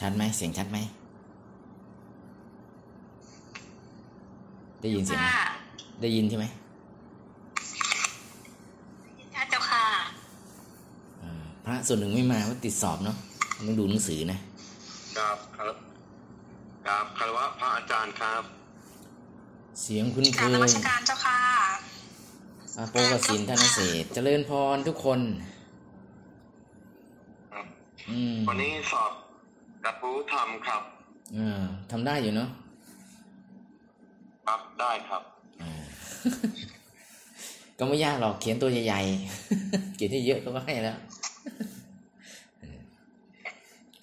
ชัดไหมเสียงชัดไหมได้ยินเสียงไหมค่ะได้ยินใช่ไหมชัดเจ้าค่ะ อ่าพระส่วนหนึ่งไม่มาว่าติดสอบเนาะต้องดูหนังสือนะ ครับครับครับคารวะพระอาจารย์ครับ เสียงคุ้นเคกรารนยมัสการเจ้าค่ะ อาโปกสินธนเศรษฐ์เจริญพรทุกคน ครับ อืมวันนี้สอบ กับรู้ธรรมครับอ่าทำได้อยู่เนาะครับได้ครับอ่าก็ไม่ยากหรอกเขียนตัวใหญ่ๆเขียนที่เยอะก็ให้แล้ว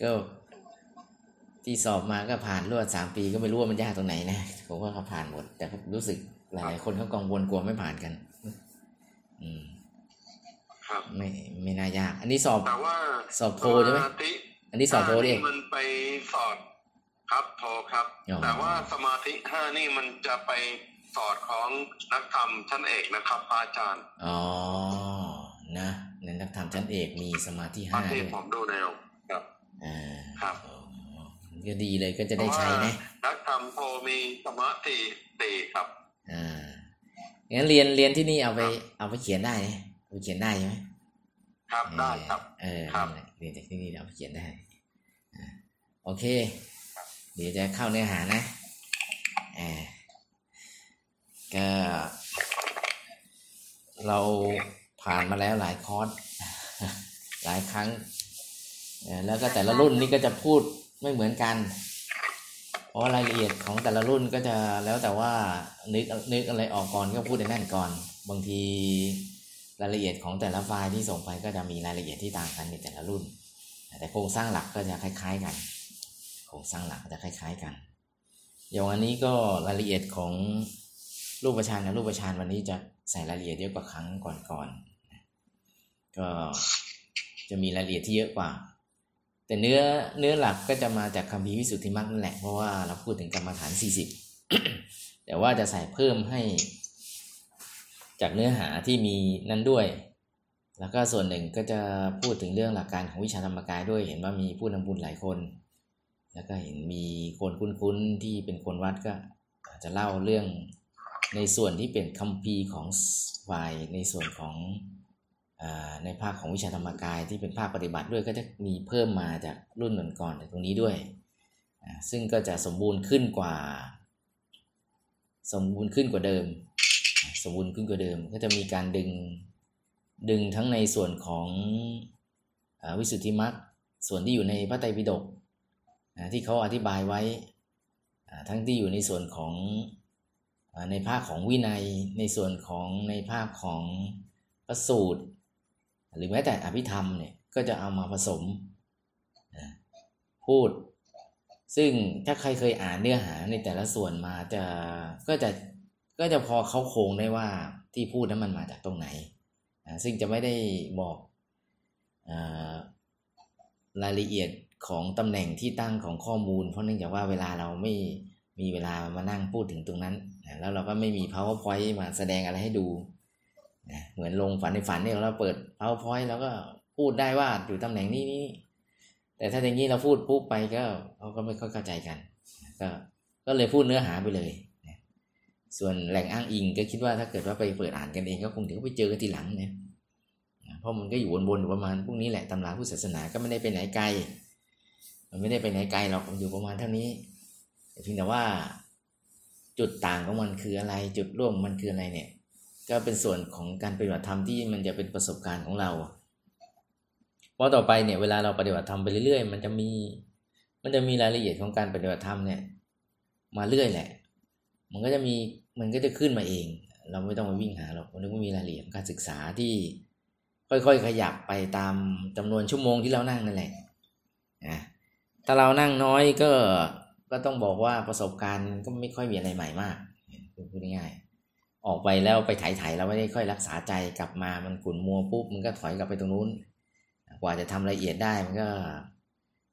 ก็ที่สอบมาก็ผ่านรวดสามปีก็ไม่รู้ว่ามันยากตรงไหนนะผมว่าเขาผ่านหมด แต่ก็รู้สึกหลายๆคนเขากังวลกลัวไม่ผ่านกัน อืมครับไม่ไม่น่ายาก อันนี้สอบแต่ว่าสอบโทใช่ไหมสาธิ อันนี้สอบโทดิห้ามันไปสอดครับโทครับอ๋อแต่ว่าสมาธิห้านี่มันจะไปสอดของนักธรรมชั้นเอกนะครับพระอาจารย์อ๋อนะในนักธรรมชั้นเอกมีสมาธิตอห้านที่ด้วยผมดูแนวครับอ่าครับอ๋อก็ดีเลยก็จะได้ใช้นะเพราว่านักธรรมโทมีสมาธิสี่ครับอ่างั้นเรียนเรียนที่นี่เอาไป เอาไปเขียนได้นะเอาไปเขียนได้ใช่ไหมครับได้ครับ เออครับนั่นแหละ เรียนจากที่นี่เอาเขียนได้อโอเค เดี๋ยวจะเข้าเนื้อหานะอ่าก็เราผ่านมาแล้วหลายคอร์สหลายครั้ง แล้วก็แต่ละรุ่นนี่ก็จะพูดไม่เหมือนกัน เพราะรายละเอียดของแต่ละรุ่นก็จะแล้วแต่ว่านึกนึกอะไรออกก่อนก็พูดในนั่นก่อน บางที รายละเอียดของแต่ละไฟล์ที่ส่งไปก็จะมีรายละเอียดที่ต่างกันในแต่ละรุ่น แต่โครงสร้างหลักก็จะคล้าย ๆ กัน โครงสร้างหลักก็จะคล้าย ๆ กัน อย่างวันนี้ก็รายละเอียดของรูปประชานกับรูปประชานวันนี้จะใส่รายละเอียดเยอะกว่าครั้งก่อนๆ ก็จะมีรายละเอียดที่เยอะกว่า แต่เนื้อเนื้อหลักก็จะมาจากคำพีวิสุทธิมรรคนั่นแหละ เพราะว่าเราพูดถึงกรรมฐาน 40 แต่ว่าจะใส่เพิ่มให้ จากเนื้อหาที่มีนั่นด้วย แล้วก็ส่วนหนึ่งก็จะพูดถึงเรื่องหลักการของวิชาธรรมกายด้วย เห็นว่ามีผู้นำบุญหลายคน แล้วก็เห็นมีคนคุ้นๆที่เป็นคนวัดก็อาจจะเล่าเรื่องในส่วนที่เป็นคัมภีร์ของฝ่ายในส่วนของอในภาคของวิชาธรรมกายที่เป็นภาคปฏิบัติด้วยก็จะมีเพิ่มมาจากรุ่นก่อนๆตรงนี้ด้วยอ่าซึ่งก็จะสมบูรณ์ขึ้นกว่า สมบูรณ์ขึ้นกว่าเดิม สมบูรณ์ขึ้นกว่าเดิม ก็จะมีการดึงดึงทั้งในส่วนของอวิสุทธิมรรคส่วนที่อยู่ในพระไตรปิฎกที่เขาอธิบายไว้ ทั้งที่อยู่ในส่วนของอในภาคของวินัยในส่วนของในภาคของพระสูตร หรือแม้แต่อภิธรรมเนี่ยก็จะเอามาผสมพูด ซึ่งถ้าใครเคยอ่านเนื้อหาในแต่ละส่วนมาจะก็จะ ก็จะพอเขาโครงได้ว่าที่พูดนั้นมันมาจากตรงไหน ซึ่งจะไม่ได้บอกอรายละเอียดของตำแหน่งที่ตั้งของข้อมูล เพราะเนื่องจากว่าเวลาเราไม่มีเวลามานั่งพูดถึงตรงนั้น แล้วเราก็ไม่มี powerpoint มาแสดงอะไรให้ดู เหมือนลงฝันในฝันเนี่ยเราเปิด powerpoint แล้วก็พูดได้ว่าอยู่ตำแหน่งนี้นี้แต่ถ้าอย่างนี้เราพูดปุ๊บไปก็เขาก็ไม่ค่อยเข้าใจกัน ก็ก็เลยพูดเนื้อหาไปเลย ส่วนแหล่งอ้างอิงก็คิดว่าถ้าเกิดว่าไปเปิดอ่านกันเองก็คงเดี๋ยวไปเจอกันทีหลังเนี่ยนะเพราะมันก็อยู่วนๆอยู่ประมาณพวกนี้แหละตำราพุทธศาสนาก็ไม่ได้ไปไหนไกล มันไม่ได้ไปไหนไกลหรอกมันอยู่ประมาณเท่านี้แต่เพียงแต่ว่าจุดต่างของมันคืออะไร จุดร่วมมันคืออะไรเนี่ย ก็เป็นส่วนของการปฏิบัติธรรมที่มันจะเป็นประสบการณ์ของเราเพราะต่อไปเนี่ยเวลาเราปฏิบัติธรรมไปเรื่อยๆ มันจะมี มันจะมีรายละเอียดของการปฏิบัติธรรมเนี่ย มาเรื่อยแหละ มันก็จะมีมันก็จะขึ้นมาเอง เราไม่ต้องไปวิ่งหาหรอกมันก็มีรายละเอียดการศึกษาที่ค่อยๆ ขยับไปตามจำนวนชั่วโมงที่เรานั่งนั่นแหละนะถ้าเรานั่งน้อยก็ก็ต้องบอกว่าประสบการณ์ก็ไม่ค่อยมีอะไรใหม่มากพูดง่ายๆออกไปแล้วไปไถ่ายๆเราไม่ได้ค่อยรักษาใจกลับมามันขุ่นมัวปุ๊บมันก็ถอยกลับไปตรงนู้น กว่าจะทำละเอียดได้มันก็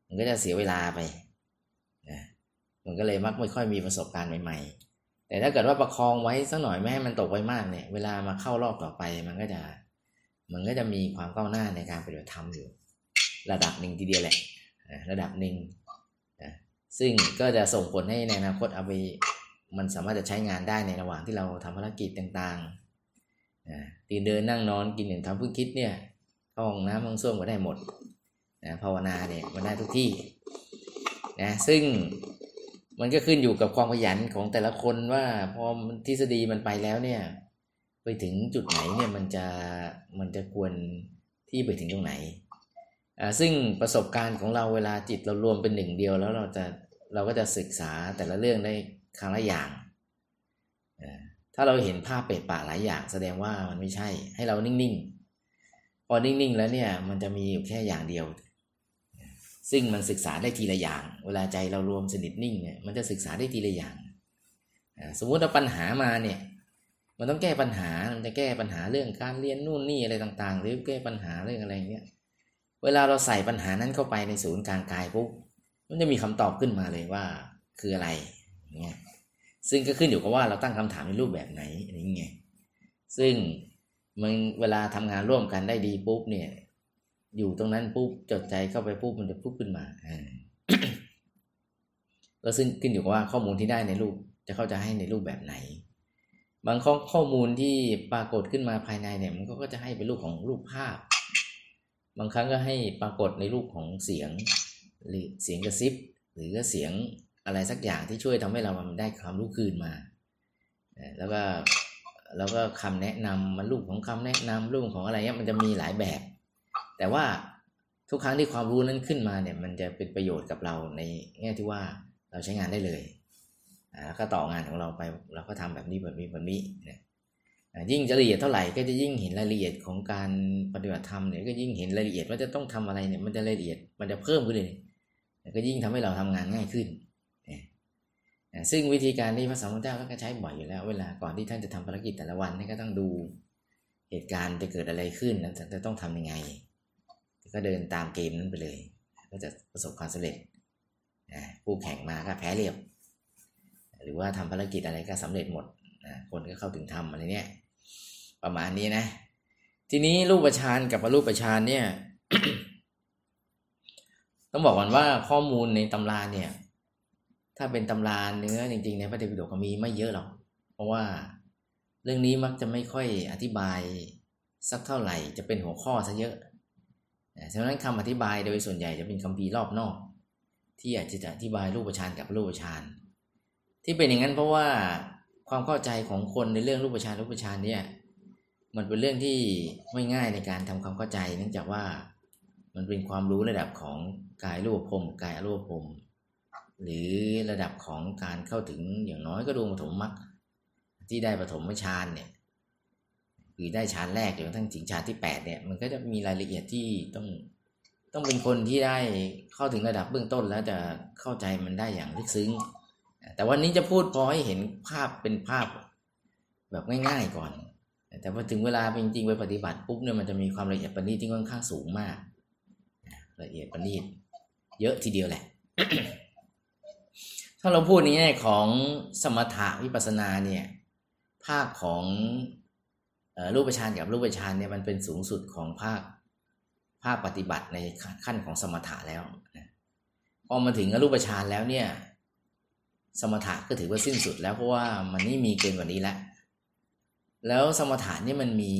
มันก็จะเสียเวลาไปนะมันก็เลยมักไม่ค่อยมีประสบการณ์ใหม่ ๆ แต่ถ้าเกิดว่าประคองไว้สักหน่อยไม่ให้มันตกไปมากเนี่ย เวลามาเข้ารอบต่อไปมันก็จะ มันก็จะมีความก้าวหน้าในการปฏิบัติธรรมอยู่ ระดับหนึ่งทีเดียวแหละระดับหนึ่งซึ่งก็จะส่งผลให้ในอนาคตเอาไปมันสามารถจะใช้งานได้ในระหว่างที่เราทำภารกิจต่างๆตื่นเดินนั่งนอนกินหนึ่งทำเพื่อคิดเนี่ยเข้าห้องน้ำห้องส้วมก็ได้หมดนะภาวนาเนี่ยมันได้ทุกที่นะซึ่ง มันก็ขึ้นอยู่กับความขยันของแต่ละคนว่าพอทฤษฎีมันไปแล้วเนี่ย ไปถึงจุดไหนเนี่ยมันจะมันจะควรที่ไปถึงตรงไหนอ่าซึ่งประสบการณ์ของเราเวลาจิตเรารวมเป็นหนึ่งเดียวแล้วเราจะเราก็จะศึกษาแต่ละเรื่องได้ครั้งละอย่างอ่าถ้าเราเห็นภาพเปรตป่าหลายอย่าง แสดงว่ามันไม่ใช่ให้เรานิ่งๆ พอนิ่งๆแล้วเนี่ยมันจะมีอยู่แค่อย่างเดียว ซึ่งมันศึกษาได้ทีละอย่าง เวลาใจเรารวมสนิทนิ่งเนี่ยมันจะศึกษาได้ทีละอย่างอ่าสมมุติว่าปัญหามาเนี่ยมันต้องแก้ปัญหา มันจะแก้ปัญหาเรื่องการเรียนนู่นนี่อะไรต่างๆ หรือแก้ปัญหาเรื่องอะไรเงี้ย เวลาเราใส่ปัญหานั้นเข้าไปในศูนย์กลางกายปุ๊บ มันจะมีคำตอบขึ้นมาเลยว่าคืออะไรเงี้ย ซึ่งก็ขึ้นอยู่กับว่าเราตั้งคำถามในรูปแบบไหนอะไรเงี้ย ซึ่งมันเวลาทำงานร่วมกันได้ดีปุ๊บเนี่ย อยู่ตรงนั้นปุ๊บจดใจเข้าไปปุ๊บมันจะปุ๊บขึ้นมาอ่าก็ซึ่งขึ้นอยู่กับว่าข้อมูลที่ได้ในรูปจะเข้าใจให้ในรูปแบบไหน บางข้อข้อมูลที่ปรากฏขึ้นมาภายในเนี่ย มันก็จะให้เป็นรูปของรูปภาพ บางครั้งก็ให้ปรากฏในรูปของเสียง หรือเสียงกระซิบ หรือก็เสียงอะไรสักอย่างที่ช่วยทำให้เรามันได้ความรู้คืนมา แล้วก็แล้วก็คำแนะนำมันรูปของคำแนะนำรูปของอะไรเงี้ยมันจะมีหลายแบบ แต่ว่าทุกครั้งที่ความรู้นั้นขึ้นมาเนี่ยมันจะเป็นประโยชน์กับเราในแง่ที่ว่าเราใช้งานได้เลยแล้วก็ต่องานของเราไปเราก็ทำแบบนี้แบบนี้แบบนี้เนี่ยยิ่งจะละเอียดเท่าไหร่ก็จะยิ่งเห็นรายละเอียดของการปฏิบัติธรรมเนี่ยก็ยิ่งเห็นรายละเอียดว่าจะต้องทำอะไรเนี่ยมันจะรายละเอียดมันจะเพิ่มขึ้นเลยก็ยิ่งทำให้เราทำงานง่ายขึ้นเนี่ยซึ่งวิธีการที่พระสัมมาสัมพุทธเจ้าท่านก็ใช้บ่อยอยู่แล้ว เวลาก่อนที่ท่านจะทำภารกิจแต่ละวันนี่ก็ต้องดูเหตุการณ์จะเกิดอะไรขึ้นแล้วจะต้องทำยังไง ก็เดินตามเกมนั้นไปเลย ก็จะประสบความสำเร็จผู้แข่งมาก็แพ้เรียบ หรือว่าทำภารกิจอะไรก็สำเร็จหมดคนก็เข้าถึงธรรมอะไรเนี่ยประมาณนี้นะ ทีนี้รูปฌานกับอรูปฌานเนี่ย ต้องบอกก่อนว่าข้อมูลในตำราเนี่ย ถ้าเป็นตำราเนื้อจริงๆในพระเตปิฎกมีไม่เยอะหรอก เพราะว่าเรื่องนี้มักจะไม่ค่อยอธิบายสักเท่าไหร่จะเป็นหัวข้อซะเยอะ ฉะนั้นคำอธิบายโดยส่วนใหญ่จะเป็นคำพีรอบนอก ที่อาจจะอธิบายรูปฌานกับรูปฌานที่เป็นอย่างนั้นเพราะว่าความเข้าใจของคนในเรื่องรูปฌานรูปฌานเนี่ยมันเป็นเรื่องที่ไม่ง่ายในการทำความเข้าใจ เนื่องจากว่ามันเป็นความรู้ระดับของกายรูปภพกายอรูปภพหรือระดับของการเข้าถึงอย่างน้อยก็ดวงปฐมมรรคที่ได้ปฐมฌานเนี่ย คือได้ฌานแรกจนกระทั่งถึงฌานที่แปดเนี่ยมันก็จะมีรายละเอียดที่ต้องต้องเป็นคนที่ได้เข้าถึงระดับเบื้องต้นแล้วจะเข้าใจมันได้อย่างลึกซึ้ง แต่วันนี้จะพูดพอให้เห็นภาพเป็นภาพแบบง่าย ๆก่อน แต่พอถึงเวลาจริงๆไปปฏิบัติปุ๊บเนี่ยมันจะมีความละเอียดประณีตที่ค่อนข้างสูงมาก ละเอียดประณีตเยอะทีเดียวแหละ ถ้าเราพูดในแง่ของสมถะวิปัสสนาเนี่ย ภาคของ รูปฌานกับรูปฌานเนี่ยมันเป็นสูงสุดของภาคภาคปฏิบัติในขั้นของสมถะแล้วนะพอมาถึงอรูปฌานแล้วเนี่ย สมถะก็ถือว่าสิ้นสุดแล้วเพราะว่ามันไม่มีเกินกว่านี้แล้วแล้วสมถะนี่มันมี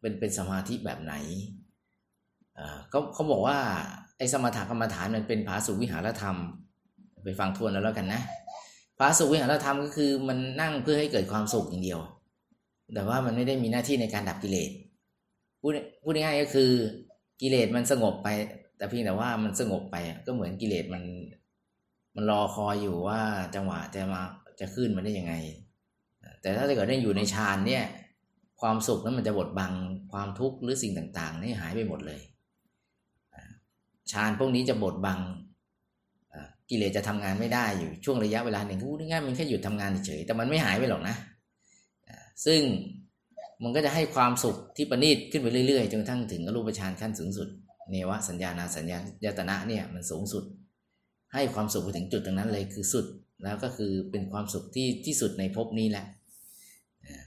เป็นเป็นสมาธิแบบไหนเขาเขาบอกว่าไอ้สมถะกรรมฐานมันเป็นภาสุวิหารธรรม ไปฟังทวนแล้วแล้วกันนะภาสุวิหารธรรมก็คือมันนั่งเพื่อให้เกิดความสุขอย่างเดียว แต่ว่ามันไม่ได้มีหน้าที่ในการดับกิเลสพูดพูดง่ายๆก็คือกิเลสมันสงบไป แต่เพียงแต่ว่ามันสงบไปก็เหมือนกิเลสมัน มันรอคอยอยู่ว่าจังหวะจะมาจะขึ้นมันได้ยังไง แต่ถ้าเกิดได้อยู่ในฌานเนี่ย ความสุขนั้นมันจะบดบังความทุกข์หรือสิ่งต่างๆนี่หายไปหมดเลยฌานพวกนี้จะบดบังกิเลสจะทำงานไม่ได้อยู่ช่วงระยะเวลาหนึ่งพูดง่ายมันแค่หยุดทำงานเฉยแต่มันไม่หายไปหรอกนะ ซึ่งมันก็จะให้ความสุขที่ประณีตขึ้นไปเรื่อยๆจนกระทั่งถึงอรูปฌานขั้นสูงสุด เนวะสัญญานาสัญญายตนะเนี่ยมันสูงสุด ให้ความสุขไปถึงจุดตรงนั้นเลยคือสุดแล้วก็คือเป็นความสุขที่ที่สุดในภพนี้แหละ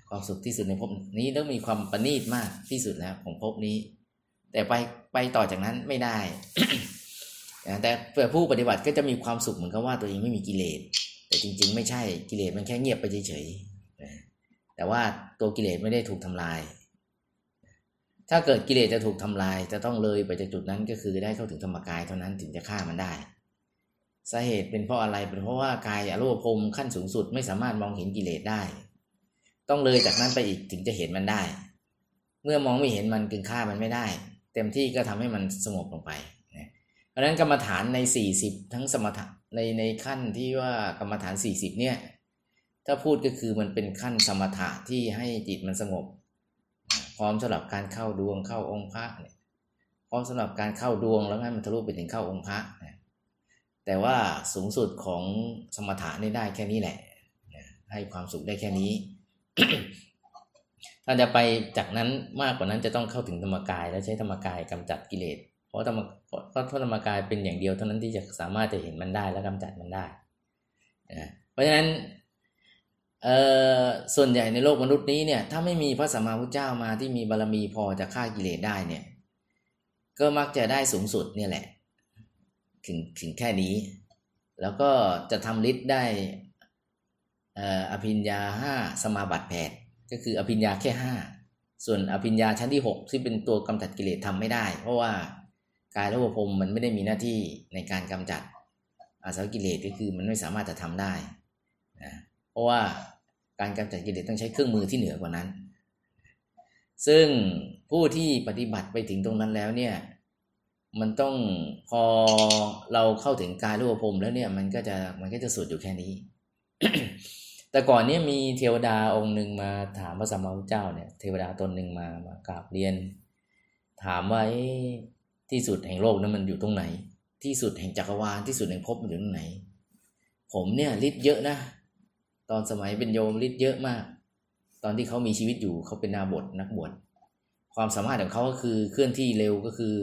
ความสุขที่สุดในภพนี้แล้วมีความประณีตมากที่สุดแล้วของภพนี้ แต่ไปไปต่อจากนั้นไม่ได้ แต่เพื่อผู้ปฏิบัติก็จะมีความสุขเหมือนกับว่าตัวเองไม่มีกิเลสแต่จริง ๆ ไม่ใช่กิเลสมันแค่เงียบไปเฉย แต่ว่าตัวกิเลสไม่ได้ถูกทำลาย ถ้าเกิดกิเลสจะถูกทำลาย จะต้องเลยไปจากจุดนั้นก็คือได้เข้าถึงธรรมกายเท่านั้นถึงจะฆ่ามันได้สาเหตุเป็นเพราะอะไรเป็นเพราะว่ากายอรูปภพขั้นสูงสุดไม่สามารถมองเห็นกิเลสได้ ต้องเลยจากนั้นไปอีกถึงจะเห็นมันได้ เมื่อมองไม่เห็นมันกึงฆ่ามันไม่ได้ เต็มที่ก็ทำให้มันสงบลงไปเพราะฉะนั้นกรรมฐานใน 40 ทั้งสมถะในในขั้นที่ว่ากรรมฐาน 40 เนี่ย ถ้าพูดก็คือมันเป็นขั้นสมถะที่ให้จิตมันสงบ พร้อมสำหรับการเข้าดวงเข้าองค์พระเนี่ยพร้อมสำหรับการเข้าดวงแล้วให้มันทะลุไปถึงเข้าองค์พระนะแต่ว่าสูงสุดของสมถะนี่ได้แค่นี้แหละให้ความสุขได้แค่นี้ ถ้าจะไปจากนั้นมากกว่านั้นจะต้องเข้าถึงธรรมกาย แล้วใช้ธรรมกายกำจัดกิเลสเพราะธรรมเพราะเพราะธรรมกายเป็นอย่างเดียวเท่านั้นที่จะสามารถจะเห็นมันได้และกำจัดมันได้นะเพราะฉะนั้น ส่วนใหญ่ในโลกมนุษย์นี้เนี่ยถ้าไม่มีพระสัมมาพุทธเจ้ามาที่มีบารรมีพอจะฆ่ากิเลสได้เนี่ย ก็มักจะได้สูงสุดเนี่ยแหละ ถึงถึงแค่นี้ แล้วก็จะทำฤทธิ์ได้เอ่ออภิญญาห้าสมาบัติแปดก็คืออภิญญาแค่ห้าส่วนอภิญญาชั้นที่หกที่เป็นตัวกำจัดกิเลสทำไม่ได้ เพราะว่ากายและวพรมมันไม่ได้มีหน้าที่ในการกำจัดอาสวะกิเลสก็คือมันไม่สามารถจะทำได้นะเพราะว่า การกำจัดกิเลสต้องใช้เครื่องมือที่เหนือกว่านั้น ซึ่งผู้ที่ปฏิบัติไปถึงตรงนั้นแล้วเนี่ย มันต้องพอเราเข้าถึงกายรูปภพแล้วเนี่ย มันก็จะมันก็จะสุดอยู่แค่นี้ แต่ก่อนเนี้มีเทวดาองค์หนึ่งมาถามพระสัมมาสัมพุทธเจ้าเนี่ยเทวดาตนหนึ่งมามากราบเรียน ถามว่าที่สุดแห่งโลกนั้นมันอยู่ตรงไหน ที่สุดแห่งจักรวาลที่สุดแห่งภพมันอยู่ตรงไหน ผมเนี่ยฤทธิ์เยอะนะ ตอนสมัยเป็นโยมฤทธิ์เยอะมาก ตอนที่เขามีชีวิตอยู่เขาเป็นนาบทนักบวชความสามารถของเขาก็คือเคลื่อนที่เร็วก็คือ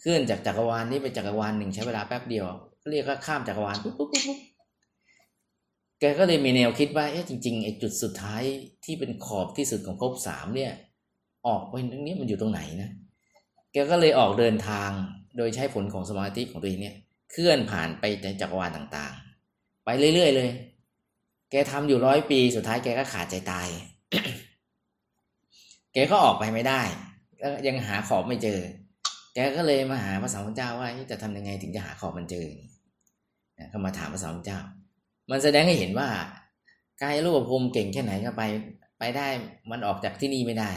เคลื่อนจากจักรวาลนี้ไปจักรวาลหนึ่งใช้เวลาแป๊บเดียวเรียกว่าข้ามจักรวาลปุ๊บปุ๊บปุ๊บแกก็เลยมีแนวคิดว่าเอ๊ะจริงๆไอ้จุดสุดท้ายที่เป็นขอบที่สุดของภพสามเนี่ย ออกไปตรงนี้มันอยู่ตรงไหนนะแกก็เลยออกเดินทางโดยใช้ผลของสมาธิของตัวเองเนี่ย เคลื่อนผ่านไปในจักรวาลต่างๆ ไปเรื่อยๆเลย กทำอยู่ร้อยปีสุดท้ายแกก็ขาดใจตาย แกก็ออกไปไม่ได้ก็ยังหาขอบไม่เจอ แกก็เลยมาหาพระสัมมาสัมพุทธเจ้าว่าจะทำยังไงถึงจะหาขอบมันเจอเนี่ยเขามาถามพระสัมมาสัมพุทธเจ้า มันแสดงให้เห็นว่ากายรูปภพเก่งแค่ไหนก็ไป ไปได้มันออกจากที่นี่ไม่ได้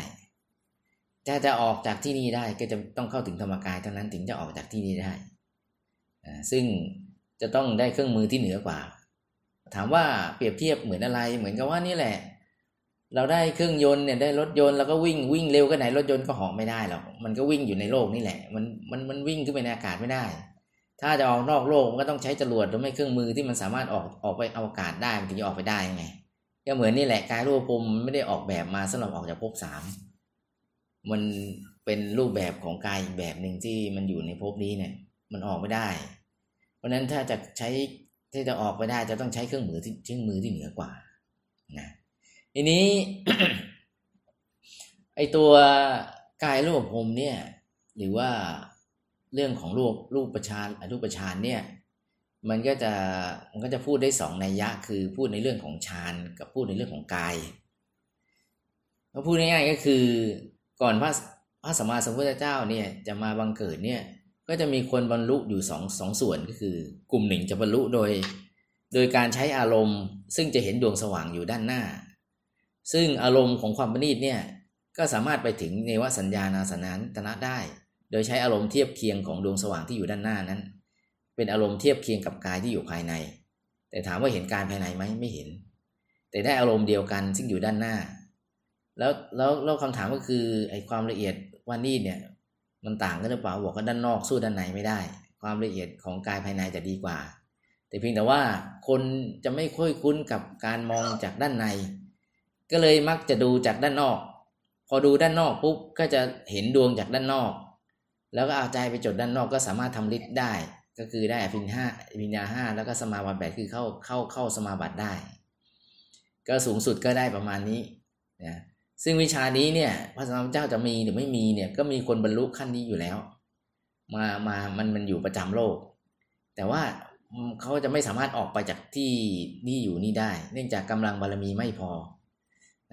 ถ้าจะออกจากที่นี่ได้ก็จะต้องเข้าถึงธรรมกายเท่านั้นถึงจะออกจากที่นี่ได้ ซึ่งจะต้องได้เครื่องมือที่เหนือกว่า ถามว่าเปรียบเทียบเหมือนอะไร เหมือนกับว่านี่แหละ เราได้เครื่องยนต์เนี่ยได้รถยนต์แล้วก็วิ่งวิ่งเร็วก็ไหนรถยนต์ก็หอไม่ได้หรอกมันก็วิ่งอยู่ในโลกนี่แหละ มันมันมันวิ่งขึ้นไปในอากาศไม่ได้ ถ้าจะออกนอกโลกมันก็ต้องใช้จรวดหรือไม่เครื่องมือที่มันสามารถออกออกไปอวกาศได้มันถึงจะออกไปได้ไงก็เหมือนนี่แหละกายรูปภพไม่ได้ออกแบบมาสำหรับออกจากภพสามมันเป็นรูปแบบของกายอีกแบบหนึ่งที่มันอยู่ในภพนี้เนี่ย มันออกไม่ได้ เพราะฉะนั้นถ้าจะใช้ ที่จะออกไปได้จะต้องใช้เครื่องมือที่เครื่องมือที่เหนือกว่านะทีนี้ไอตัวกายรูปภพเนี่ย หรือว่าเรื่องของรูปรูปประชานรูปประชานเนี่ย มันก็จะมันก็จะพูดได้สองนัยยะ คือพูดในเรื่องของฌานกับพูดในเรื่องของกายก็พูดง่ายๆก็คือก่อนพระพระสัมมาสัมพุทธเจ้าเนี่ยจะมาบังเกิดเนี่ย ก็จะมีคนบรรลุอยู่สองสองส่วนก็คือ กลุ่มหนึ่งจะบรรลุโดย โดยการใช้อารมณ์ ซึ่งจะเห็นดวงสว่างอยู่ด้านหน้า ซึ่งอารมณ์ของความประณีตเนี่ยก็สามารถไปถึงเนวสัญญานาสนานตนะได้ โดยใช้อารมณ์เทียบเคียงของดวงสว่างที่อยู่ด้านหน้านั้น เป็นอารมณ์เทียบเคียงกับกายที่อยู่ภายใน แต่ถามว่าเห็นกายภายในไหมไม่เห็น แต่ได้อารมณ์เดียวกันซึ่งอยู่ด้านหน้า แล้วแล้วแล้วคำถามก็คือไอ้ความละเอียดว่านี่เนี่ย มันต่างกันหรือเปล่าบอกว่าด้านนอกสู้ด้านในไม่ได้ ความละเอียดของกายภายในจะดีกว่า แต่เพียงแต่ว่าคนจะไม่ค่อยคุ้นกับการมองจากด้านใน ก็เลยมักจะดูจากด้านนอก พอดูด้านนอกปุ๊บก็จะเห็นดวงจากด้านนอก แล้วก็เอาใจไปจดด้านนอกก็สามารถทำฤทธิ์ได้ ก็คือได้อภิญห้าอภิญญาห้าแล้วก็สมาบัติแปดคือเข้าเข้าเข้าสมาบัติได้ ก็สูงสุดก็ได้ประมาณนี้นะ ซึ่งวิชานี้เนี่ยพระสัมมาสัมพุทธเจ้าจะมีหรือไม่มีเนี่ยก็มีคนบรรลุขั้นนี้อยู่แล้ว มามามันมันอยู่ประจำโลก แต่ว่าเขาจะไม่สามารถออกไปจากที่นี่อยู่นี่ได้ เนื่องจากกำลังบารมีไม่พอ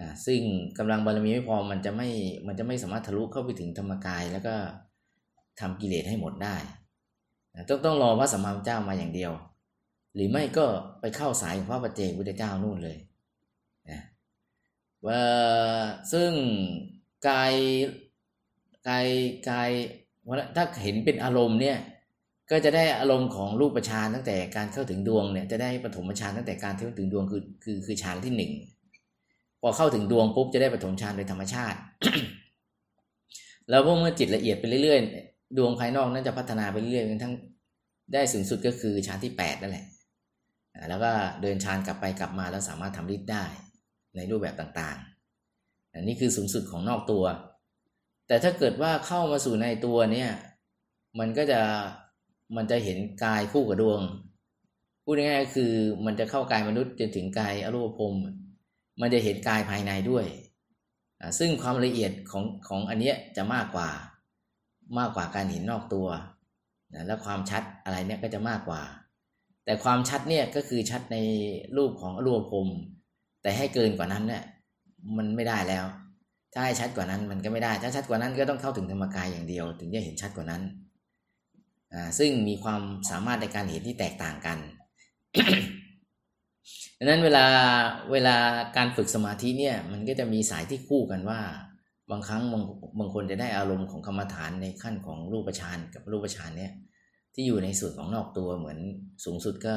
นะซึ่งกำลังบารมีไม่พอมันจะไม่มันจะไม่สามารถทะลุเข้าไปถึงธรรมกาย แล้วก็ทำกิเลสให้หมดได้นะต้องต้องรอพระสัมมาสัมพุทธเจ้ามาอย่างเดียว หรือไม่ก็ไปเข้าสายของพระปัจเจกพุทธเจ้านู่นเลย ซึ่งกายกายกายถ้าเห็นเป็นอารมณ์เนี่ยก็จะได้อารมณ์ของรูปฌานตั้งแต่การเข้าถึงดวงเนี่ยจะได้ปฐมฌานตั้งแต่การเข้าถึงดวงคือคือคือฌานที่หนึ่งพอเข้าถึงดวงปุ๊บจะได้ปฐมฌานโดยธรรมชาติ แล้วพวกเมื่อจิตละเอียดไปเรื่อยๆ ดวงภายนอกนั้นจะพัฒนาไปเรื่อยๆจนทั้งได้สูงสุดก็คือฌานที่แปดนั่นแหละแล้วก็เดินฌานกลับไปกลับมาแล้วสามารถทำฤทธิ์ได้ ในรูปแบบต่างๆ อันนี้คือสูงสุดของนอกตัว แต่ถ้าเกิดว่าเข้ามาสู่ในตัวเนี่ย มันก็จะมันจะเห็นกายคู่กับดวง พูดง่ายๆคือมันจะเข้ากายมนุษย์จนถึงกายอรูปภพมันจะเห็นกายภายในด้วยอ่าซึ่งความละเอียดของของอันเนี้ยจะมากกว่ามากกว่าการเห็นนอกตัวนะและความชัดอะไรเนี่ยก็จะมากกว่า แต่ความชัดเนี่ยก็คือชัดในรูปของอรูปภพ แต่ให้เกินกว่านั้นเนี่ยมันไม่ได้แล้ว ถ้าให้ชัดกว่านั้นมันก็ไม่ได้ ถ้าชัดกว่านั้นก็ต้องเข้าถึงธรรมกายอย่างเดียว ถึงจะเห็นชัดกว่านั้นซึ่งมีความสามารถในการเห็นที่แตกต่างกันดังนั้นเวลาเวลาการฝึกสมาธิเนี่ยมันก็จะมีสายที่คู่กันว่า บางครั้งบางบางคนจะได้อารมณ์ของกรรมฐานในขั้นของรูปฌานกับรูปฌานเนี่ยที่อยู่ในส่วนของนอกตัวเหมือนสูงสุดก็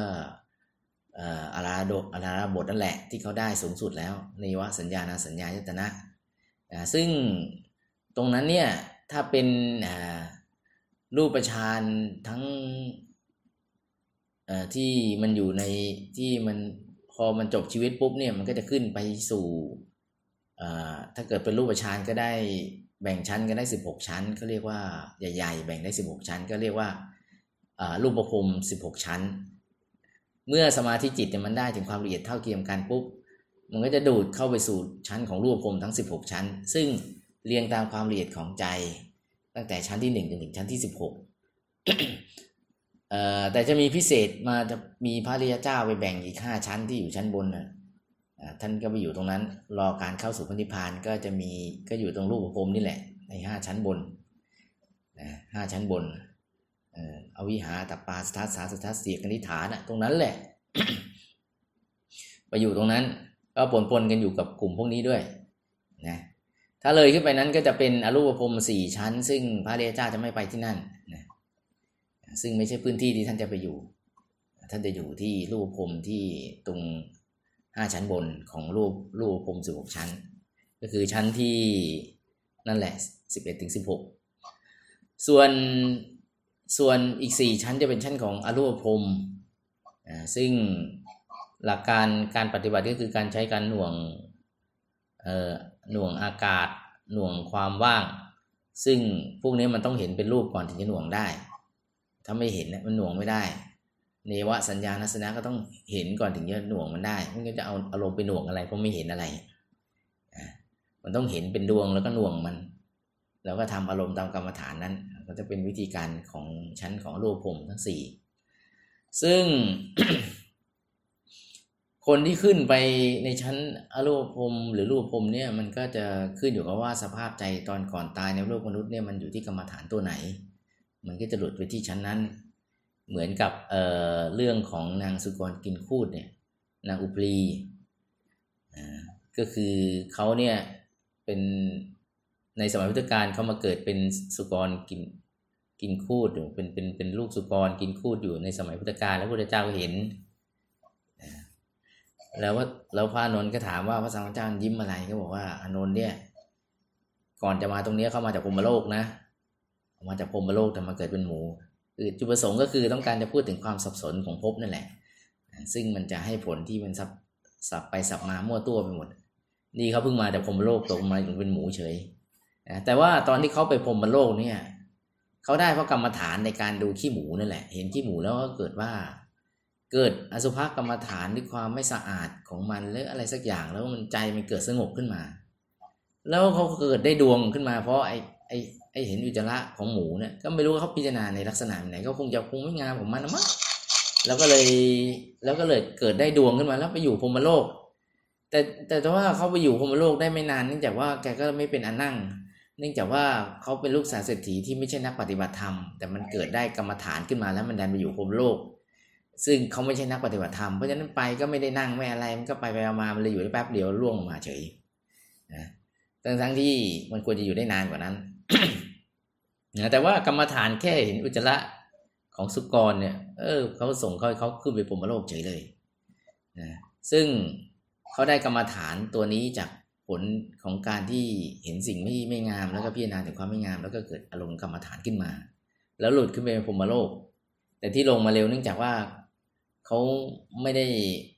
อาราโดอาราบทนั่นแหละที่เขาได้สูงสุดแล้วในวะสัญญาณสัญญายตนะซึ่งตรงนั้นเนี่ยถ้าเป็นอ่ารูปฌานทั้งที่มันอยู่ในที่มันพอมันจบชีวิตปุ๊บเนี่ยมันก็จะขึ้นไปสู่ถ้าเกิดเป็นรูปฌานก็ได้แบ่งชั้นก็ได้สิบหกชั้นก็เรียกว่าใหญ่ ๆ แบ่งได้สิบหกชั้น ก็เรียกว่ารูปภพสิบหกชั้น เมื่อสมาธิจิตเนี่ยมันได้ถึงความละเอียดเท่าเทียมกันปุ๊บมันก็จะดูดเข้าไปสู่ชั้นของรูปภพทั้ง 16 ชั้น ซึ่งเรียงตามความละเอียดของใจ ตั้งแต่ชั้นที่หนึ่งจนถึงชั้นที่สิบหกเอ่อแต่จะมีพิเศษมาจะมีพระริยเจ้าไปแบ่งอีกห้าชั้นที่อยู่ชั้นบนนะท่านก็ไปอยู่ตรงนั้น รอการเข้าสู่พระนิพพานก็จะมีก็อยู่ตรงรูปภพนี่แหละในห้าชั้นบนห้าชั้นบน อ่ออวิหาตัปปาสทัสสาสทัสเสียกนิฐานน่ะตรงนั้นแหละ ไปอยู่ตรงนั้น ก็ปนปนกันอยู่กับกลุ่มพวกนี้ด้วยนะถ้าเลยขึ้นไปนั้นก็จะเป็นอรูปภพสี่ชั้น ซึ่งพระเดชเจ้าจะไม่ไปที่นั่นนะซึ่งไม่ใช่พื้นที่ที่ท่านจะไปอยู่ ท่านจะอยู่ที่รูปภพที่ตรงห้าชั้นบนของรูปรูปภพสิบหกชั้น ก็คือชั้นที่นั่นแหละสิบเอ็ดถึงสิบหกส่วน ส่วนอีกสี่ชั้นจะเป็นชั้นของอรูปภพอ่าซึ่งหลักการการปฏิบัติก็คือการใช้การหน่วงเอ่อหน่วงอากาศหน่วงความว่าง ซึ่งพวกนี้มันต้องเห็นเป็นรูปก่อนถึงจะหน่วงได้ ถ้าไม่เห็นมันหน่วงไม่ได้เนวสัญญาณัสนะก็ต้องเห็นก่อนถึงจะหน่วงมันได้ไม่งั้นจะเอาอารมณ์ไปหน่วงอะไรเพราะไม่เห็นอะไรอะมันต้องเห็นเป็นดวงแล้วก็หน่วงมัน แล้วก็ทำอารมณ์ตามกรรมฐานนั้น ก็จะเป็นวิธีการของชั้นของรูปภพทั้งสี่ซึ่ง คนที่ขึ้นไปในชั้นอรูปภพหรือรูปภพเนี่ยมันก็จะขึ้นอยู่กับว่าสภาพใจตอนก่อนตายในโลกมนุษย์เนี่ยมันอยู่ที่กรรมฐานตัวไหน มันก็จะหลุดไปที่ชั้นนั้น เหมือนกับเอ่อเรื่องของนางสุกรกินคูดเนี่ยนางอุปรีก็คือเขาเนี่ยเป็นในสมัยพุทธกาลเขามาเกิดเป็นสุกรกิน กินคูดอยู่เป็นเป็นเป็นลูกสุกรกินคูดอยู่ในสมัยพุทธกาลแล้วพระพุทธเจ้าก็เห็น แล้วว่าแล้วพระอนนท์ก็ถามว่าพระสังฆเจ้ายิ้มอะไรก็บอกว่าอนนท์เนี่ย ก่อนจะมาตรงนี้เข้ามาจากพรมโลกนะมาจากพรมโลกแต่มาเกิดเป็นหมูคือจุดประสงค์ก็คือต้องการจะพูดถึงความสับสนของภพนั่นแหละ ซึ่งมันจะให้ผลที่มันสับสับไปสับมามั่วตัวไปหมด นี่เขาเพิ่งมาจากพรมโลกตกมาถึงเป็นหมูเฉยแต่ว่าตอนที่เขาไปพรมโลกเนี่ย เขาได้เพราะกรรมฐานในการดูขี้หมูนั่นแหละ เห็นขี้หมูแล้วก็เกิดว่า เกิดอสุภกรรมฐานด้วยความไม่สะอาดของมันหรืออะไรสักอย่างแล้วมันใจมันเกิดสงบขึ้นมา แล้วเขาเกิดได้ดวงขึ้นมา เพราะไอ้ไอ้ไอ้เห็นอุจจาระของหมูเนี่ยก็ไม่รู้ว่าเขาพิจารณาในลักษณะไหนก็คงจะคงไม่งามของมันนะมั้งแล้วก็เลยแล้วก็เลยเกิดได้ดวงขึ้นมาแล้วไปอยู่พรมโลก แต่แต่ว่าเขาไปอยู่พรมโลกได้ไม่นานเนื่องจากว่าแกก็ไม่เป็นอันนั่ง เนื่องจากว่าเขาเป็นลูกสาเศรษฐีที่ไม่ใช่นักปฏิบัติธรรม แต่มันเกิดได้กรรมฐานขึ้นมาแล้วมันดันไปอยู่ภพโลก ซึ่งเขาไม่ใช่นักปฏิบัติธรรม เพราะฉะนั้นไปก็ไม่ได้นั่งไม่อะไร มันก็ไปไปมา มันเลยอยู่ได้แป๊บเดียวล่วงมาเฉยนะทั้งทั้งที่มันควรจะอยู่ได้นานกว่านั้นนะแต่ว่ากรรมฐานแค่เห็นอุจจาระของสุกรเนี่ย เออเขาส่งเขาเขาขึ้นไปพรหมโลกเฉยเลยนะซึ่งเขาได้กรรมฐานตัวนี้จาก ผลของการที่เห็นสิ่งไม่ไม่งามแล้วก็พิจารณาถึงความไม่งาม แล้วก็เกิดอารมณ์กรรมฐานขึ้นมา แล้วหลุดขึ้นไปเป็นพรมโลก แต่ที่ลงมาเร็วเนื่องจากว่าเขาไม่ได้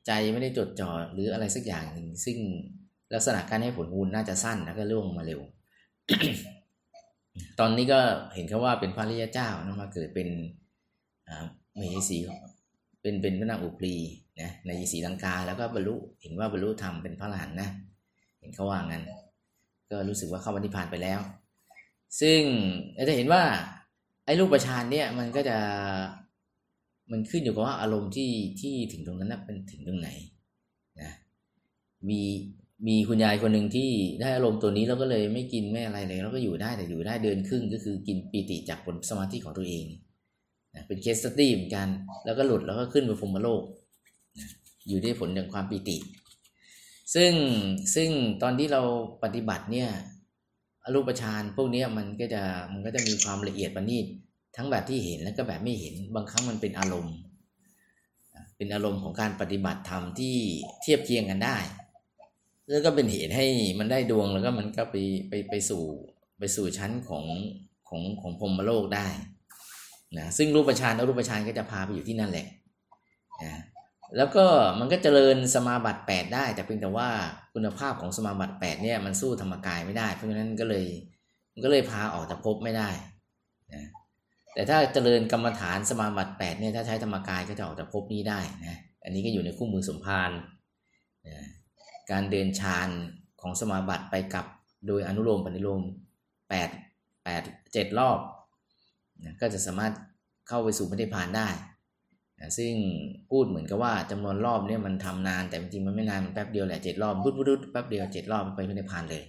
ใจไม่ได้จดจ่อหรืออะไรสักอย่างหนึ่งซึ่งลักษณะการให้ผลบุญน่าจะสั้นแล้วก็ล่วงมาเร็ว ตอนนี้ก็เห็นเขาว่าเป็นพระริยเจ้านะมาเกิดเป็นอ่ามเหสีเป็นเป็นพระนางอุปรีนะในสีลังกา แล้วก็บรรลุเห็นว่าบรรลุธรรมเป็นพระอรหันนะ เห็นเขาว่างั้น ก็รู้สึกว่าเข้าวันนิพพานไปแล้ว ซึ่งเราจะเห็นว่าไอ้รูปประชานเนี่ยมันก็จะมันขึ้นอยู่กับว่าอารมณ์ที่ที่ถึงตรงนั้นนะเป็นถึงตรงไหนนะมีมีคุณยายคนหนึ่งที่ได้อารมณ์ตัวนี้แล้วก็เลยไม่กินไม่อะไรเลยแล้วก็อยู่ได้แต่อยู่ได้เดินครึ่งก็คือกินปีติจากผลสมาธิของตัวเองนะเป็นเคสสตี้เหมือนกัน แล้วก็หลุดแล้วก็ขึ้นไปพรมโลกนะอยู่ได้วยผลจากความปีติ ซึ่งซึ่งตอนที่เราปฏิบัติเนี่ยอรูปฌานพวกนี้มันก็จะมันก็จะมีความละเอียดประณีตทั้งแบบที่เห็นแล้วก็แบบไม่เห็นบางครั้งมันเป็นอารมณ์ เป็นอารมณ์ของการปฏิบัติธรรมที่เทียบเคียงกันได้ แล้วก็เป็นเหตุให้มันได้ดวงแล้วก็มันก็ไปไปไปสู่ไปสู่ชั้นของของของพรหมโลกได้นะซึ่งรูปฌานอรูปฌานก็จะพาไปอยู่ที่นั่นแหละนะ แล้วก็มันก็เจริญสมาบัติแปดได้ แต่เพียงแต่ว่าคุณภาพของสมาบัติแปดเนี่ยมันสู้ธรรมกายไม่ได้ เพราะฉะนั้นก็เลยมันก็เลยพาออกจากภพไม่ได้นะแต่ถ้าเจริญกรรมฐานสมาบัติแปดเนี่ยถ้าใช้ธรรมกายก็จะออกจากภพนี้ได้นะอันนี้ก็อยู่ในคู่มือสมภารนะการเดินฌานของสมาบัติไปกับโดยอนุโลมปฏิโลมแปดแปดเจ็ดรอบนะก็จะสามารถเข้าไปสู่พระนิพพานได้ ซึ่งพูดเหมือนกับว่าจำนวนรอบเนี่ยมันทำนานแต่จริงมันไม่นานมันแป๊บเดียวแหละเจ็ดรอบพุดพุดแป๊บเดียวเจ็ดรอบไปพระนิพพานเลย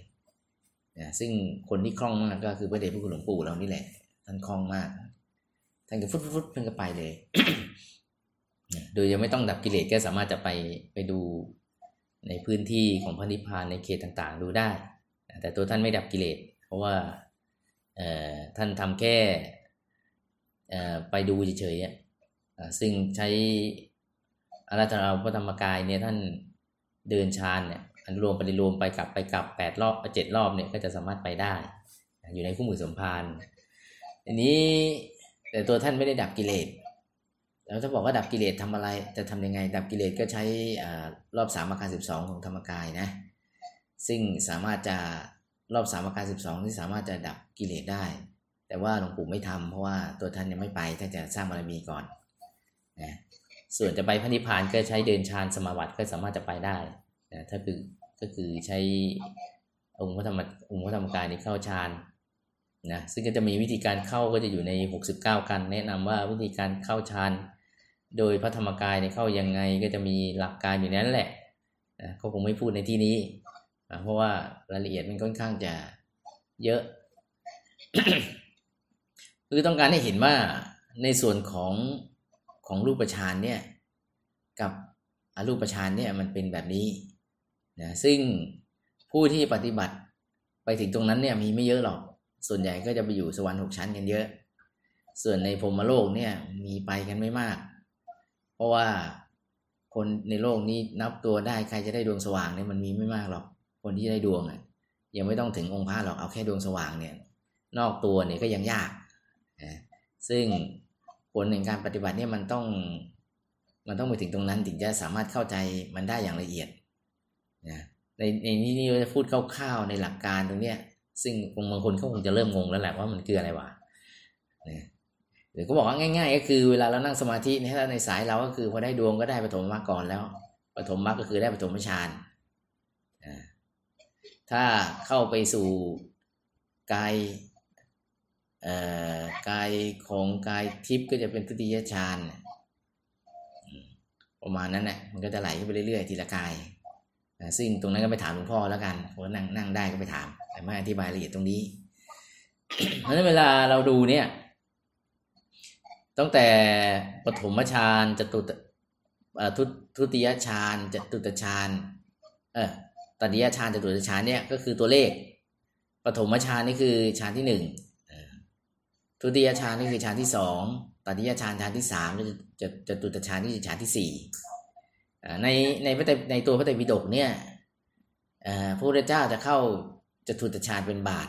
นะซึ่งคนที่คล่องมากก็คือพระเดชพระคุณหลวงปู่เรานี่แหละ ท่านคล่องมาก ท่านก็ฟุดฟุดเพิ่งก็ไปเลย โดยยังไม่ต้องดับกิเลสก็สามารถจะไปไปดูในพื้นที่ของพระนิพพานในเขตต่างๆ ดูได้ แต่ตัวท่านไม่ดับกิเลส เพราะว่าท่านทำแค่ไปดูเฉยๆ ซึ่งใช้อาราธนาพระธรรมกายเนี่ยท่านเดินฌานเนี่ยอนุโลมปฏิโลมไปกลับไปกลับแปดรอบเจ็ดรอบเนี่ยก็จะสามารถไปได้ อยู่ในคู่มือสมภารอันนี้แต่ตัวท่านไม่ได้ดับกิเลสแล้วถ้าบอกว่าดับกิเลสทำอะไรจะทำยังไง ดับกิเลสก็ใช้รอบสามอาการสิบสองของธรรมกายนะซึ่งสามารถจะรอบสามอาการสิบสองที่สามารถจะดับกิเลสได้ แต่ว่าหลวงปู่ไม่ทำเพราะว่าตัวท่านยังไม่ไปท่านจะสร้างบารมีก่อน นะส่วนจะไปพระนิพพานก็ใช้เดินฌานสมาบัติก็สามารถจะไปได้นะถ้าคือก็คือใช้องค์พระธรรมองค์พระธรรมกายนี้เข้าฌานนะซึ่งก็จะมีวิธีการเข้าก็จะอยู่ใน 69 กัน แนะนำว่าวิธีการเข้าฌานโดยพระธรรมกายเนี่ยเข้ายังไงก็จะมีหลักการอยู่นั้นแหละนะเขาคงไม่พูดในที่นี้นะเพราะว่ารายละเอียดมันค่อนข้างจะเยอะ คือต้องการให้เห็นว่าในส่วนของ ของรูปฌานเนี่ยกับอรูปฌานเนี่ยมันเป็นแบบนี้นะซึ่งผู้ที่ปฏิบัติไปถึงตรงนั้นเนี่ยมีไม่เยอะหรอก ส่วนใหญ่ก็จะไปอยู่สวรรค์หกชั้นกันเยอะ ส่วนในพรหมโลกเนี่ยมีไปกันไม่มาก เพราะว่าคนในโลกนี้นับตัวได้ใครจะได้ดวงสว่างเนี่ยมันมีไม่มากหรอก คนที่ได้ดวงอะยังไม่ต้องถึงองค์พระหรอกเอาแค่ดวงสว่างเนี่ย นอกตัวเนี่ยก็ยังยากนะซึ่ง ผลในการปฏิบัติเนี่ยมันต้อง มันต้องไปถึงตรงนั้นถึงจะสามารถเข้าใจมันได้อย่างละเอียดนะในในนี้นี่จะพูดคร่าวๆในหลักการตรงเนี้ย ซึ่งบางคนเขาคงจะเริ่มงงแล้วแหละว่ามันคืออะไรวะนะหรือก็บอกว่าง่าย ๆ ก็คือเวลาเรานั่งสมาธิเนี่ยถ้าในสายเราก็คือพอได้ดวงก็ได้ปฐมมรรคก่อนแล้วปฐมมรรคก็คือได้ปฐมฌานถ้าเข้าไปสู่กาย กายของกายทิพย์ก็จะเป็นทุติยฌานประมาณนั้นแหละมันก็จะไหลขึ้นไปเรื่อยๆ ทีละกาย ซึ่งตรงนั้นก็ไปถามหลวงพ่อแล้วกันผมนั่งนั่งได้ก็ไปถาม แต่ไม่อธิบายละเอียดตรงนี้ เพราะฉะนั้นเวลาเราดูเนี่ยตั้งแต่ปฐมฌานจตุตุทุติยฌานจตุตฌานเออตติยฌานจตุตฌานเนี่ยก็คือตัวเลขปฐมฌานนี่คือฌานที่หนึ่ง ทุติยฌานนี่คือฌานที่สองตติยฌานฌานที่สามจะจะจตุตฌานนี่คือฌานที่สี่ในในพระไตรในตัวพระไตรปิฎกเนี่ยพระพุทธเจ้าจะเข้าจะตุตฌานเป็นบาท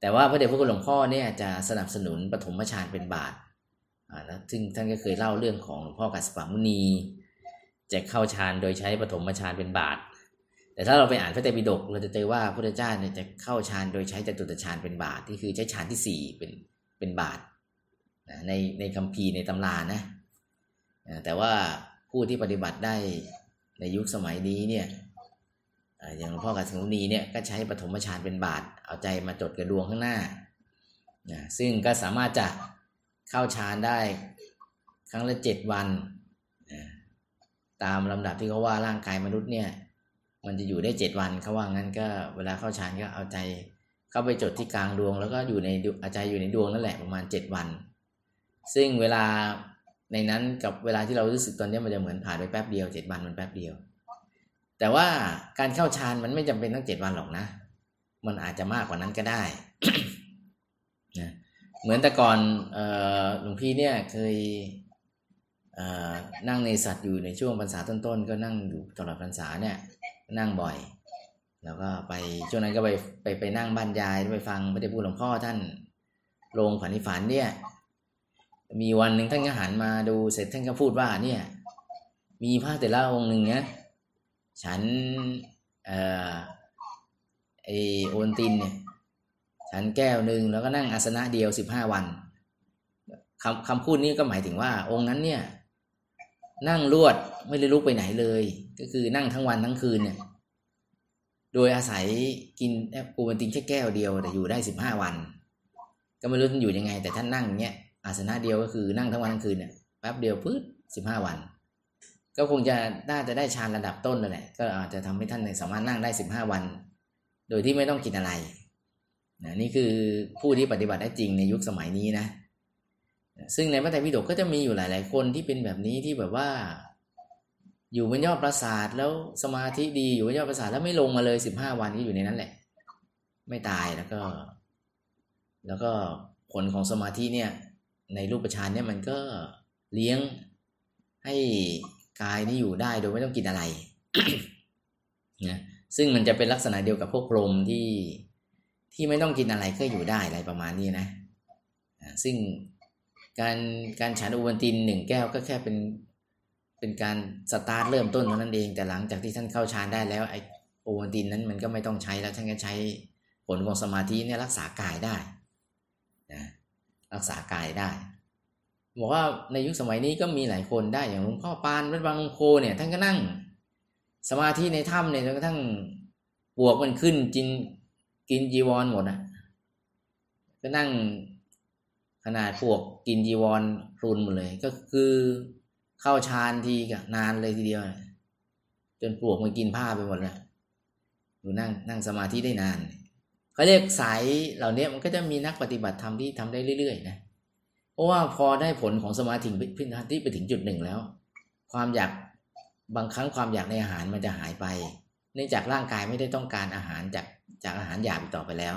แต่ว่าพระเดชพระคุณหลวงพ่อเนี่ยจะสนับสนุนปฐมฌานเป็นบาทอ่าแล้วซึ่งท่านก็เคยเล่าเรื่องของหลวงพ่อกัสปะมุนีจะเข้าฌานโดยใช้ปฐมฌานเป็นบาท แต่ถ้าเราไปอ่านพระไตรปิฎกเราจะเจอว่าพระพุทธเจ้าเนี่ยจะเข้าฌานโดยใช้จตุตฌานเป็นบาทที่คือใช้ฌานที่สี่เป็นเป็นบาทในในคัมภีร์ในตำรานะแต่ว่าผู้ที่ปฏิบัติได้ในยุคสมัยนี้เนี่ยอย่างหลวงพ่อกัสมุนีเนี่ยก็ใช้ปฐมฌานเป็นบาท เอาใจมาจดกระดวงข้างหน้า ซึ่งก็สามารถจะเข้าฌานได้ครั้งละเจ็ดวัน ตามลำดับที่เขาว่าร่างกายมนุษย์เนี่ย มันจะอยู่ได้เจ็ดวันเขาว่างั้นก็เวลาเข้าฌานก็เอาใจเข้าไปจดที่กลางดวง แล้วก็อยู่ในอาใจอยู่ในดวงนั่นแหละประมาณเจ็ดวัน ซึ่งเวลาในนั้นกับเวลาที่เรารู้สึกตอนนี้มันจะเหมือนผ่านไปแป๊บเดียวเจ็ดวันมันแป๊บเดียว แต่ว่าการเข้าฌานมันไม่จำเป็นต้องเจ็ดวันหรอกนะ มันอาจจะมากกว่านั้นก็ได้นะเหมือนแต่ก่อนหลวงพี่เนี่ยเคยเนั่งในสัตว์อยู่ในช่วงพรรษาต้นๆ ก็นั่งอยู่ตลอดพรรษาเนี่ย นั่งบ่อย แล้วก็ไปช่วงนั้นก็ไปไปไปนั่งบ้านยายไปฟังพระเดชพระคุณหลวงพ่อท่านลงผันนิฝันเนี่ย มีวันหนึ่งท่านก็หันมาดูเสร็จท่านก็พูดว่าเนี่ย มีพระแต่ละองค์หนึ่งเนี่ยฉันเอ่อไอโอนตินเนี่ยฉันแก้วหนึ่งแล้วก็นั่งอาสนะเดียวสิบห้าวันคำคำพูดนี้ก็หมายถึงว่า องค์นั้นเนี่ย นั่งรวดไม่ได้ลุกไปไหนเลย ก็คือนั่งทั้งวันทั้งคืนเนี่ย โดยอาศัยกินแอปโอวันตินแค่แก้วเดียวแต่อยู่ได้สิบห้าวัน ก็ไม่รู้ท่านอยู่ยังไง แต่ท่านนั่งอย่างเงี้ยอาสนะเดียวก็คือนั่งทั้งวันทั้งคืนเนี่ยแป๊บเดียวพืดสิบห้าวัน ก็คงจะน่าจะได้ฌานระดับต้นนั่นแหละก็อาจจะทำให้ท่านสามารถนั่งได้สิบห้าวัน โดยที่ไม่ต้องกินอะไรนะนี่คือผู้ที่ปฏิบัติได้จริงในยุคสมัยนี้นะ ซึ่งในพระไตรปิฎกก็จะมีอยู่หลาย ๆ คนที่เป็นแบบนี้ที่แบบว่า อยู่บนยอดปราสาทแล้วสมาธิดีอยู่บนยอดปราสาทแล้วไม่ลงมาเลยสิบห้าวันก็อยู่ในนั้นแหละ ไม่ตายแล้วก็ แล้วก็ผลของสมาธิเนี่ย ในรูปฌานเนี่ยมันก็เลี้ยงให้กายนี่อยู่ได้โดยไม่ต้องกินอะไรนะซึ่งมันจะเป็นลักษณะเดียวกับพวกพรมที่ที่ไม่ต้องกินอะไรก็อยู่ได้อะไรประมาณนี้นะซึ่งการการฉันโอวัตินหนึ่งแก้วก็แค่เป็น เป็นการสตาร์ทเริ่มต้นเท่านั้นเอง แต่หลังจากที่ท่านเข้าฌานได้แล้วไอโอวัลตินนั้นมันก็ไม่ต้องใช้แล้วท่านก็ใช้ผลของสมาธิเนี่ยรักษากายได้นะรักษากายได้บอกว่าในยุคสมัยนี้ก็มีหลายคนได้อย่างหลวงพ่อปานวัดบางโคเนี่ยท่านก็นั่ง สมาธิในถ้ำเนี่ยจนกระทั่งปวกมันขึ้นจินกินจีวรหมดอะก็นั่งขนาดปวกกินจีวรรุนหมดเลย ก็คือ เข้าฌานทีก็นานเลยทีเดียว จนปลวกมันกินผ้าไปหมดแล้วอยู่นั่งนั่งสมาธิได้นานเขาเรียกสายเหล่านี้มันก็จะมีนักปฏิบัติธรรมที่ทำได้เรื่อยๆนะเพราะว่าพอได้ผลของสมาธิพิณที่ไปถึงจุดหนึ่งแล้ว ความอยากบางครั้งความอยากในอาหารมันจะหายไป เนื่องจากร่างกายไม่ได้ต้องการอาหารจากจากอาหารหยาบอีกต่อไปแล้ว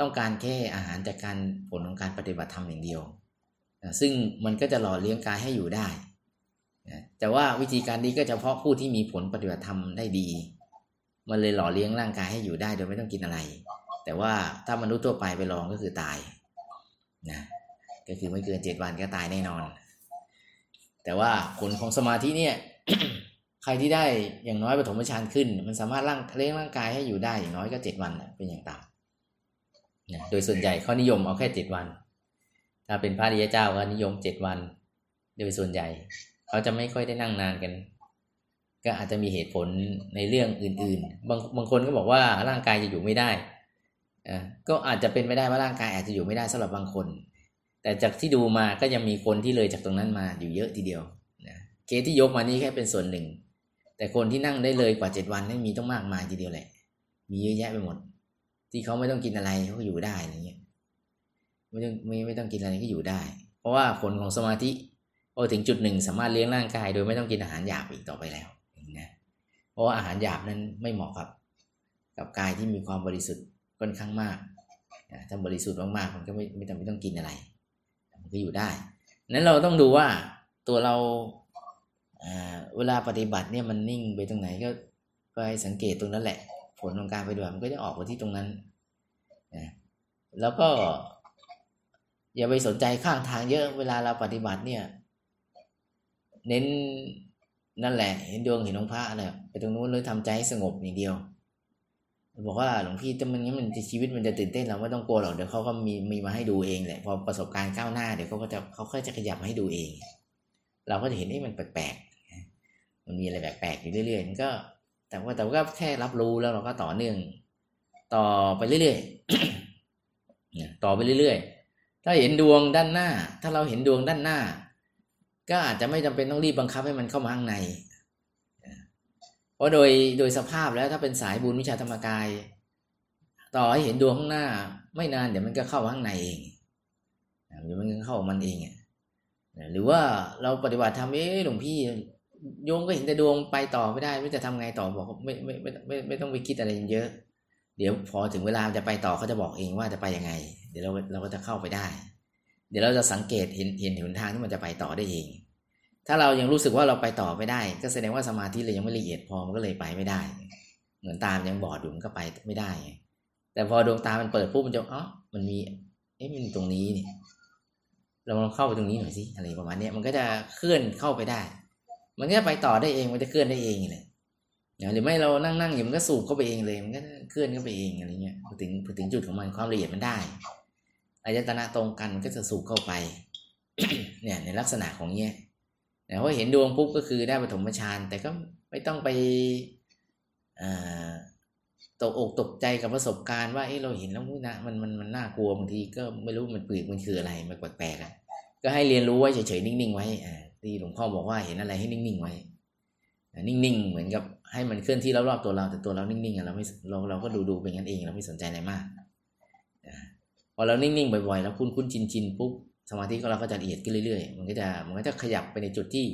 ต้องการแค่อาหารจากการผลของการปฏิบัติธรรมอย่างเดียว ซึ่งมันก็จะหล่อเลี้ยงกายให้อยู่ได้ แต่ว่าวิธีการนี้ก็เฉพาะผู้ที่มีผลปฏิบัติธรรมได้ดี มันเลยหล่อเลี้ยงร่างกายให้อยู่ได้โดยไม่ต้องกินอะไร แต่ว่าถ้ามนุษย์ทั่วไปไปลองก็คือตายนะก็คือไม่เกินเจ็ดวันก็ตายแน่นอน แต่ว่าผลของสมาธิเนี่ยใครที่ได้อย่างน้อยปฐมฌานขึ้น มันสามารถร่างเลี้ยงร่างกายให้อยู่ได้อย่างน้อยก็เจ็ดวันเป็นอย่างต่ำนะโดยส่วนใหญ่เขานิยมเอาแค่เจ็ดวัน ถ้าเป็นพระริยเจ้าก็นิยมเจ็ดวัน โดยส่วนใหญ่ เขาจะไม่ค่อยได้นั่งนานกัน ก็อาจจะมีเหตุผลในเรื่องอื่น ๆ บางบางคนก็บอกว่าร่างกายจะอยู่ไม่ได้อ่าก็อาจจะเป็นไปได้ว่าร่างกายอาจจะอยู่ไม่ได้สำหรับบางคน แต่จากที่ดูมาก็ยังมีคนที่เลยจากตรงนั้นมาอยู่เยอะทีเดียวเคสที่ยกมานี่แค่เป็นส่วนหนึ่ง แต่คนที่นั่งได้เลยกว่าเจ็ดวันนี่มีต้องมากมายทีเดียวแหละ มีเยอะแยะไปหมด ที่เขาไม่ต้องกินอะไรเขาก็อยู่ได้อะไรเงี้ยไม่ต้องไม่ไม่ต้องกินอะไรก็อยู่ได้ เพราะว่าผลของสมาธิ พอถึงจุดหนึ่งสามารถเลี้ยงร่างกาย โดยไม่ต้องกินอาหารหยาบอีกต่อไปแล้วนะเพราะว่าอาหารหยาบนั้นไม่เหมาะกับ กับกายที่มีความบริสุทธิ์ค่อนข้างมากนะถ้าบริสุทธิ์มากๆมันก็ไม่ไม่จำเป็นต้องกินอะไร มันก็อยู่ได้ นั้นเราต้องดูว่าตัวเราอ่าเวลาปฏิบัติเนี่ยมันนิ่งไปตรงไหนก็ก็ให้สังเกตตรงนั้นแหละ ผลของการปฏิบัติมันก็จะออกมาที่ตรงนั้นนะแล้วก็ อย่าไปสนใจข้างทางเยอะเวลาเราปฏิบัติเนี่ย เน้นนั่นแหละ เห็นดวงเห็นองค์พระอะไรไปตรงนู้นเลยทำใจให้สงบอย่างเดียวบอกว่าหลวงพี่ถ้ามันงั้นมันจะชีวิตมันจะตื่นเต้นเราไม่ต้องกลัวหรอกเดี๋ยวเขาก็มีมีมาให้ดูเองแหละพอประสบการณ์ก้าวหน้าเดี๋ยวเขาก็จะเขาก็จะขยับมาให้ดูเอง เราก็จะเห็นนี่มันแปลกๆมันมีอะไรแปลกๆอยู่เรื่อยๆมันก็ แต่ว่าแต่ว่าก็แค่รับรู้แล้วเราก็ต่อเนื่อง ต่อไปเรื่อยๆต่อไปเรื่อยๆถ้าเห็นดวงด้านหน้า ถ้าเราเห็นดวงด้านหน้า ก็อาจจะไม่จำเป็นต้องรีบบังคับให้มันเข้ามาข้างใน เพราะโดยโดยสภาพแล้วถ้าเป็นสายบุญวิชาธรรมกาย ต่อให้เห็นดวงข้างหน้า ไม่นานเดี๋ยวมันก็เข้าข้างในเองเดี๋ยวมันก็เข้ามันเองหรือว่าเราปฏิบัติทำเอ๊หลวงพี่โยมก็เห็นแต่ดวงไปต่อไม่ได้ไม่จะทำไงต่อบอกไม่ไม่ไม่ไม่ไม่ต้องไปคิดอะไรเยอะ เดี๋ยวพอถึงเวลาจะไปต่อเขาจะบอกเองว่าจะไปยังไง เดี๋ยวเราเราก็จะเข้าไปได้ เดี๋ยวเราจะสังเกตเห็นเห็นหนทางที่มันจะไปต่อได้เอง ถ้าเรายังรู้สึกว่าเราไปต่อไม่ได้ ก็แสดงว่าสมาธิเรายังไม่ละเอียดพอมันก็เลยไปไม่ได้ เหมือนตามยังบอดอยู่มันก็ไปไม่ได้ แต่พอดวงตามันเปิดปุ๊บมันจะอ๋อมันมี เอ๊ะมันตรงนี้นี่เราลองเข้าไปตรงนี้หน่อยสิอะไรประมาณนี้มันก็จะเคลื่อนเข้าไปได้ มันก็ไปต่อได้เองมันจะเคลื่อนได้เองเลยหรือไม่เรานั่งนั่งอยู่มันก็สูบเข้าไปเองเลย มันก็เคลื่อนเข้าไปเองอะไรเงี้ยพอถึงพอถึงจุดของมันความละเอียดมันได้ อายตนะตรงกันก็จะสูบเข้าไป เนี่ยในลักษณะของเนี้ยแต่ว่าเห็นดวงปุ๊บก็คือได้ปฐมฌานแต่ก็ไม่ต้องไปตกอกตกใจกับประสบการณ์ว่าเออเราเห็นแล้วนะมันมันมันน่ากลัวบางทีก็ไม่รู้มันปืนมันคืออะไรมันแปลกๆอะก็ให้เรียนรู้ไว้เฉยๆนิ่งๆไว้อ่าที่หลวงพ่อบอกว่าเห็นอะไรให้นิ่งๆไว้นิ่งๆ เหมือนกับให้มันเคลื่อนที่รอบๆตัวเราแต่ตัวเรานิ่งๆเราไม่เราเราก็ดูดูเป็นงั้นเองเราไม่สนใจอะไรมาก อเรานิ่งๆบ่อยๆแล้วคุ้นคุ้นชินชินปุ๊บสมาธิของเราก็จะละเอียดขึ้นเรื่อยๆ มันก็จะมันก็จะขยับไปในจุดที่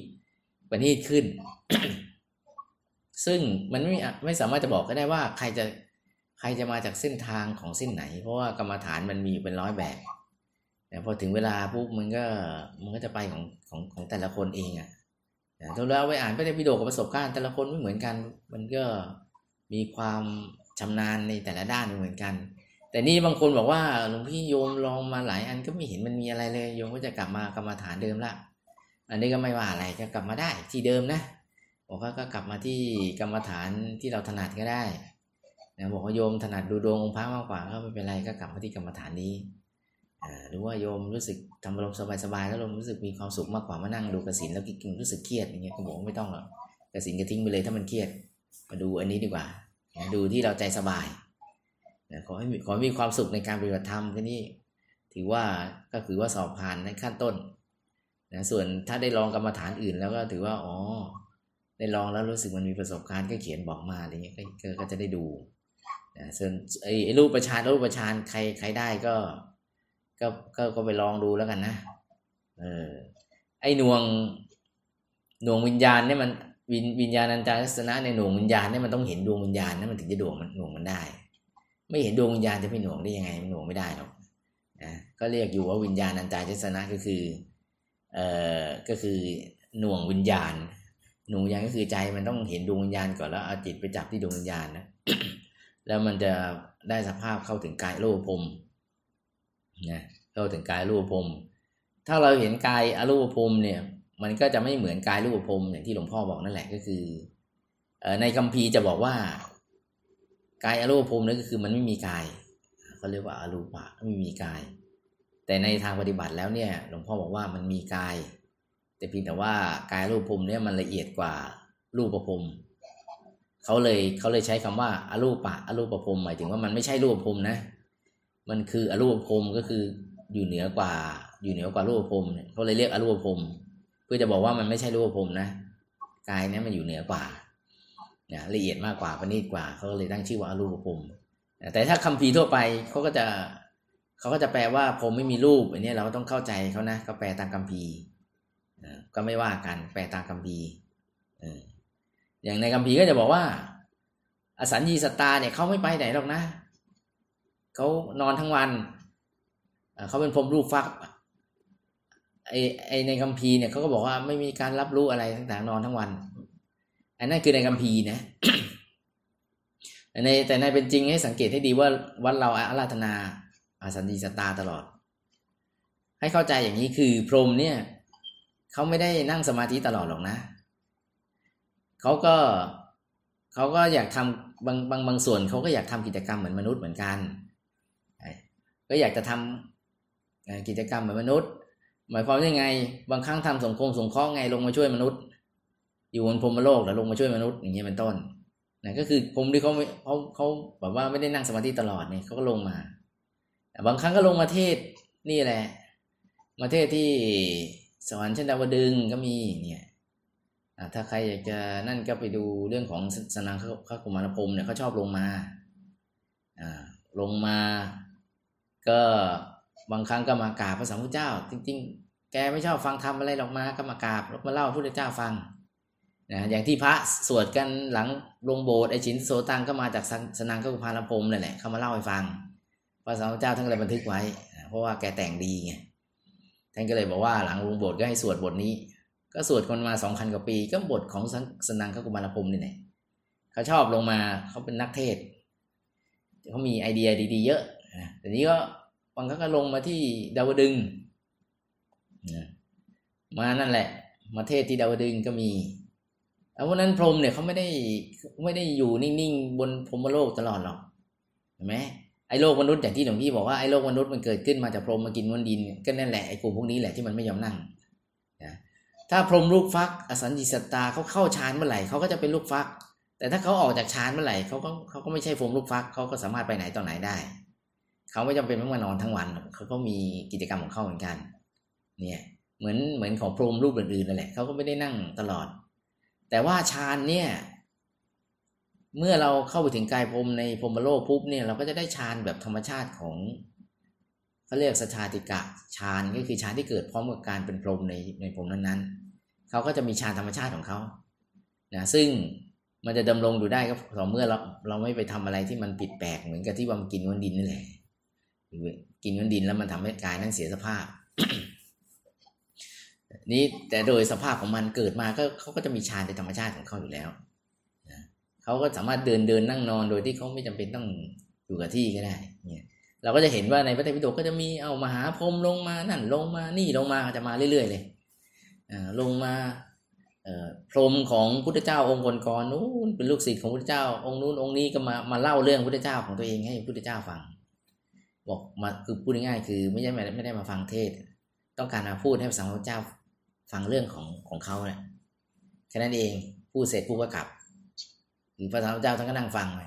ประณีตขึ้น ซึ่งมันไม่ไม่สามารถจะบอกก็ได้ว่า ใครจะใครจะมาจากเส้นทางของเส้นไหน เพราะว่ากรรมฐานมันมีเป็นร้อยแบบแต่พอถึงเวลาปุ๊บมันก็มันก็จะไปของของของแต่ละคนเองอะ่ะถ้าเราไปอ่านไปในวิดีโอกับประสบการณ์แต่ละคนไม่เหมือนกัน มันก็มีความชำนาญในแต่ละด้านไม่เหมือนกัน แต่นี่บางคนบอกว่าหลวงพี่โยมลองมาหลายอันก็ไม่เห็นมันมีอะไรเลยโยมก็จะกลับมากรรมฐานเดิมละ อันนี้ก็ไม่ว่าอะไรก็กลับมาได้ที่เดิมนะบอกว่าก็กลับมาที่กรรมฐานที่เราถนัดก็ได้นะบอกว่าโยมถนัดดูดวงองค์พระมากกว่าก็ไม่เป็นไรก็กลับมาที่กรรมฐานนี้หรือว่าโยมรู้สึกทำอารมณ์สบายๆแล้วลมรู้สึกมีความสุขมากกว่ามานั่งดูกระสินแล้วกินรู้สึกเครียดอย่างเงี้ยก็บอกไม่ต้องหรอกกระสินก็ทิ้งไปเลยถ้ามันเครียดมาดูอันนี้ดีกว่า ดูที่เราใจสบาย นะขอให้มีขอมีความสุขในการปฏิบัติธรรมแค่นี้ถือว่าก็คือว่าสอบผ่านในขั้นต้นนะส่วนถ้าได้ลองกรรมฐานอื่น แล้วก็ถือว่าอ๋อได้ลองแล้วรู้สึกมันมีประสบการณ์ก็เขียนบอกมาอะไรเงี้ยก็ก็จะได้ดูนะส่วนไอ้รูปประชานรูปประชานใครใครได้ก็ก็ก็ก็ไปลองดูแล้วกันนะเออไอ้หน่วงหน่วงวิญญาณเนี่ยมันวิญวิญญาณัญจารสนะในหน่วงวิญญาณเนี่ยมันต้องเห็นดวงวิญญาณนะมันถึงจะดวงมันหน่วงมันได้ ไม่เห็นดวงวิญญาณจะไปหน่วงได้ยังไงมันหน่วงไม่ได้หรอกนะก็เรียกอยู่ว่าวิญญาณัญจารสนะก็คือเอ่อก็คือหน่วงวิญญาณ หน่วงวิญญาณก็คือใจมันต้องเห็นดวงวิญญาณก่อนแล้วเอาจิตไปจับที่ดวงวิญญาณนะแล้วมันจะได้สภาพเข้าถึงกายโลภมนะเข้าถึงกายรูปภพถ้าเราเห็นกายอรูปภพเนี่ยมันก็จะไม่เหมือนกายรูปภพอย่างที่หลวงพ่อบอกนั่นแหละก็คือในคัมภีร์จะบอกว่า กายอรูปภพนั่นก็คือมันไม่มีกายเขาเรียกว่าอรูปะไม่มีกาย แต่ในทางปฏิบัติแล้วเนี่ยหลวงพ่อบอกว่ามันมีกาย แต่เพียงแต่ว่ากายรูปภพเนี่ยมันละเอียดกว่ารูปภพเขาเลยเขาเลยใช้คำว่าอรูปะอรูปภพหมายถึงว่ามันไม่ใช่รูปภพนะ มันคืออรูปภพก็คืออยู่เหนือกว่าอยู่เหนือกว่ารูปภพเนี่ยเขาเลยเรียกอรูปภพเพื่อจะบอกว่ามันไม่ใช่รูปภพนะกายเนี่ยมันอยู่เหนือกว่า นะละเอียดมากกว่าประณีตกว่าเขาก็เลยตั้งชื่อว่าอรูปภพแต่ถ้าคัมภีทั่วไปเขาก็จะเขาก็จะแปลว่าผมไม่มีรูปอันนี้เราก็ต้องเข้าใจเขานะเขาแปลตามคัมภีก็ไม่ว่ากันแปลตามคัมภีอย่างในคัมภีก็จะบอกว่า อสัญญีสตาเนี่ยเขาไม่ไปไหนหรอกนะเขานอนทั้งวันเขาเป็นพรมรูปฟักไอไอในคัมภีเนี่ยเขาก็บอกว่าไม่มีการรับรู้อะไรต่างๆนอนทั้งวัน อันนั้นคือในคัมภีร์นะในแต่ในเป็นจริงให้สังเกตให้ดีว่าวัดเราอาราธนาอาสันติสตาตลอด ให้เข้าใจอย่างนี้คือพรหมเนี่ยเขาไม่ได้นั่งสมาธิตลอดหรอกนะเขาก็เขาก็อยากทำบางบางบางส่วนเขาก็อยากทำกิจกรรมเหมือนมนุษย์เหมือนกันก็อยากจะทำเอ่อกิจกรรมเหมือนมนุษย์ หมายความยังไง บางครั้งทำสงคมสงเคราะห์ไงลงมาช่วยมนุษย์ อยู่บนพรมโลกแล้วลงมาช่วยมนุษย์อย่างเงี้ยเป็นต้นนั่นก็คือพรมที่เขาเขาเขาแบบว่าไม่ได้นั่งสมาธิตลอดเนี่ยเขาก็ลงมาบางครั้งก็ลงมาเทศนี่แหละ มาเทศที่สวรรค์ชั้นดาวดึงก็มีเนี่ยถ้าใครอยากจะนั่นก็ไปดูเรื่องของสนังข้ากุมารพรมเนี่ยเขาชอบลงมาอ่าลงมา ก็บางครั้งก็มากราบพระสัมพุทธเจ้า จริง ๆ แกไม่ชอบฟังธรรมอะไรหรอกมาก็มากราบแล้วมาเล่าพระพุทธเจ้าฟัง นะอย่างที่พระสวดกันหลังลงโบสถ์ไอชินโสตังก็มาจากสสนังข้ากุมารพรมนั่นแหละเขามาเล่าให้ฟังพระสัมพุทธเจ้าท่านก็เลยบันทึกไว้ เพราะว่าแกแต่งดีไงท่านก็เลยบอกว่าหลังลงโบสถ์ก็ให้สวดบทนี้ ก็สวดคนมาสองพันกว่าปี ก็บทของสนังข้ากุมารพรมนี่แหละเขาชอบลงมาเขาเป็นนักเทศเขามีไอเดียดี ๆ เยอะนะแต่นี้ก็บางครั้งก็ลงมาที่ดาวดึงนะมานั่นแหละ มาเทศที่ดาวดึงก็มี เอาเพราะนั้นพรหมเนี่ยเขาไม่ได้ไม่ได้อยู่นิ่งๆบนพรหมโลกตลอดหรอกเห็นไหมไอ้โลกมนุษย์อย่างที่หลวงพี่บอกว่าไอ้โลกมนุษย์มันเกิดขึ้นมาจากพรหมมากินมวลดินก็นั่นแหละไอ้กลุ่มพวกนี้แหละที่มันไม่ยอมนั่งนะถ้าพรหมลูกฟัก อสัญญิสตตาเขาเข้าฌานเมื่อไหร่เขาก็จะเป็นลูกฟัก แต่ถ้าเขาออกจากฌานเมื่อไหร่เขาก็เขาก็ไม่ใช่พรหมลูกฟักเขาก็สามารถไปไหนต่อไหนได้เขาไม่จำเป็นต้องมานอนทั้งวันเขาก็มีกิจกรรมของเขาเหมือนกัน เนี่ยเหมือนเหมือนของพรหมรูปอื่นๆนั่นแหละเขาก็ไม่ได้นั่งตลอด แต่ว่าฌานเนี่ยเมื่อเราเข้าไปถึงกายพรมในพรมโลกปุ๊บเนี่ยเราก็จะได้ฌานแบบธรรมชาติของเขาเรียกสชาติกะฌานก็คือฌานที่เกิดพร้อมกับการเป็นพรมในในพรมนั้นๆเขาก็จะมีฌานธรรมชาติของเขานะซึ่งมันจะดำรงอยู่ได้ก็ต่อเมื่อเราเราไม่ไปทำอะไรที่มันผิดแปลกเหมือนกับที่ว่ามันกินวันดินนี่แหละกินวันดินแล้วมันทำให้กายนั้นเสียสภาพ นี่แต่โดยสภาพของมันเกิดมาก็เขาก็จะมีฌานในธรรมชาติของเขาอยู่แล้วนะเขาก็สามารถเดินเดินนั่งนอนโดยที่เขาไม่จำเป็นต้องอยู่กับที่ก็ได้เนี่ยเราก็จะเห็นว่าในพระไตรปิฎกก็จะมีเอามหาพรหมลงมานั่นลงมานี่ลงมาจะมาเรื่อย ๆ เลยอ่าลงมาเอ่อพรหมของพุทธเจ้าองค์ก่อนๆนู้นเป็นลูกศิษย์ของพุทธเจ้า องค์นู้นองค์นี้ก็มามาเล่าเรื่องพุทธเจ้าของตัวเองให้พุทธเจ้าฟัง บอกมาคือพูดง่ายๆคือไม่ใช่ไม่ได้มาฟังเทศ ต้องการมาพูดให้พระสัมมาสัมพุทธเจ้าฟังเรื่องของของเขาแหละแค่นั้นเองพูดเสร็จพูดก็กลับหรือพระสัมมาสัมพุทธเจ้าท่านก็นั่งฟังไป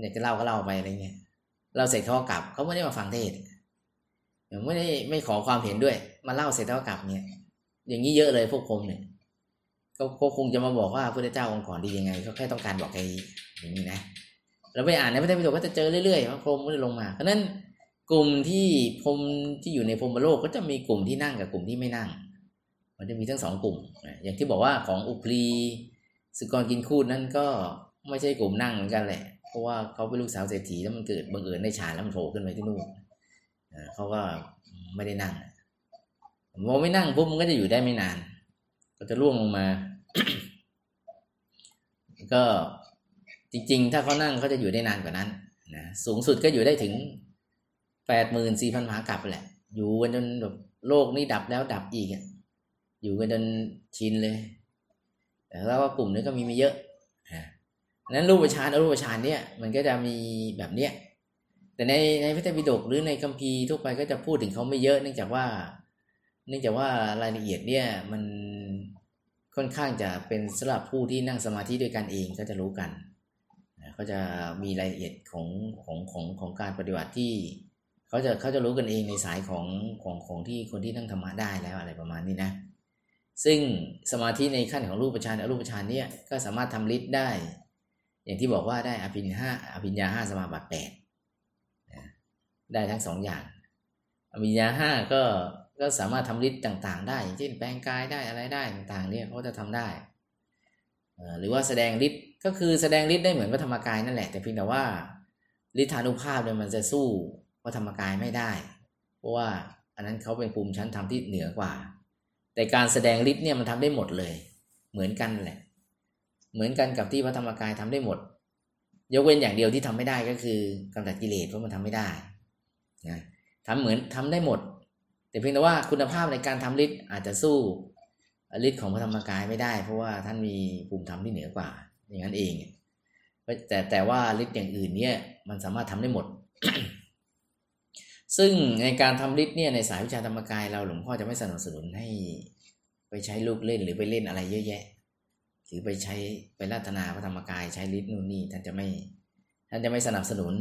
อยากจะเล่าก็เล่าไปอะไรเงี้ยเราเสร็จเขาก็กลับเขาไม่ได้มาฟังเทศไม่ได้ไม่ขอความเห็นด้วย มาเล่าเสร็จแล้วก็กลับเนี่ย อย่างนี้เยอะเลยพวกผมเนี่ยเขาคงจะมาบอกว่าพระพุทธเจ้าองค์ก่อนดียังไงเขาแค่ต้องการบอกแค่นี้อย่างนี้นะเราไปอ่านในพระไตรปิฎกก็จะเจอเรื่อยๆว่าพรหมไม่ได้ลงมาเพราะนั้น กลุ่มที่พรมที่อยู่ในพรมโลกก็จะมีกลุ่มที่นั่งกับกลุ่มที่ไม่นั่ง มันจะมีทั้งสองกลุ่ม อย่างที่บอกว่าของอุปรีสุกรกินคูดนั่นก็ไม่ใช่กลุ่มนั่งเหมือนกันแหละ เพราะว่าเขาเป็นลูกสาวเศรษฐีแล้วมันเกิดบังเอิญได้ฌานแล้วมันโผล่ขึ้นไปที่นู่นเขาก็ไม่ได้นั่งพอไม่นั่งปุ๊บมันก็จะอยู่ได้ไม่นาน ก็จะร่วงลงมา ก็จริง ๆ ถ้าเขานั่งเขาจะอยู่ได้นานกว่านั้นนะสูงสุดก็อยู่ได้ถึง แปดหมื่นสี่พันมหากรัปแหละ อยู่กันจนแบบโลกนี้ดับแล้วดับอีกอะอยู่กันจนชินเลยแต่แล้วก็กลุ่มนี้ก็มีไม่เยอะนะนั้นรูปฌานอรูปฌานเนี่ยมันก็จะมีแบบเนี้ยแต่ในในพระไตรปิฎกหรือในคัมภีร์ทั่วไปก็จะพูดถึงเขาไม่เยอะเนื่องจากว่า เนื่องจากว่ารายละเอียดเนี่ยมันค่อนข้างจะเป็นสำหรับผู้ที่นั่งสมาธิด้วยกันเองก็จะรู้กันนะเขาจะมีรายละเอียดของของของของการปฏิบัติที่ เขาจะเขาจะรู้กันเองในสายของของของที่คนที่นั่งธรรมะได้แล้วอะไรประมาณนี้นะ ซึ่งสมาธิในขั้นของรูปฌานอรูปฌานเนี่ยก็สามารถทำฤทธิ์ได้ อย่างที่บอกว่าได้อภิญห้าอภิญญาห้าสมาบัติแปดได้ทั้งสองอย่าง อภิญญาห้าก็ก็สามารถทำฤทธิ์ต่าง ๆ ได้อย่างเช่นแปลงกายได้อะไรได้ต่างๆเนี่ยเขาจะทำได้หรือว่าแสดงฤทธิ์ก็คือแสดงฤทธิ์ได้เหมือนพระธรรมกายนั่นแหละแต่เพียงแต่ว่าฤทธานุภาพเนี่ยมันจะสู้ พระธรรมกายไม่ได้ เพราะว่าอันนั้นเขาเป็นภูมิชั้นธรรมที่เหนือกว่า แต่การแสดงฤทธิ์เนี่ยมันทำได้หมดเลย เหมือนกันแหละ เหมือนกันกับที่พระธรรมกายทำได้หมด ยกเว้นอย่างเดียวที่ทำไม่ได้ก็คือกำจัดกิเลสเพราะมันทำไม่ได้นะทำเหมือนทำได้หมด แต่เพียงแต่ว่าคุณภาพในการทำฤทธิ์อาจจะสู้ฤทธิ์ของพระธรรมกายไม่ได้ เพราะว่าท่านมีภูมิธรรมที่เหนือกว่า อย่างนั้นเองแต่แต่ว่าฤทธิ์อย่างอื่นเนี่ยมันสามารถทำได้หมด ซึ่งในการทำฤทธิ์เนี่ยในสายวิชาธรรมกายเราหลวงพ่อจะไม่สนับสนุนให้ไปใช้ลูกเล่นหรือไปเล่นอะไรเยอะแยะ หรือไปใช้ไปรัตนาพระธรรมกายใช้ฤทธิ์นู่นนี่ท่านจะไม่ท่านจะไม่สนับสนุน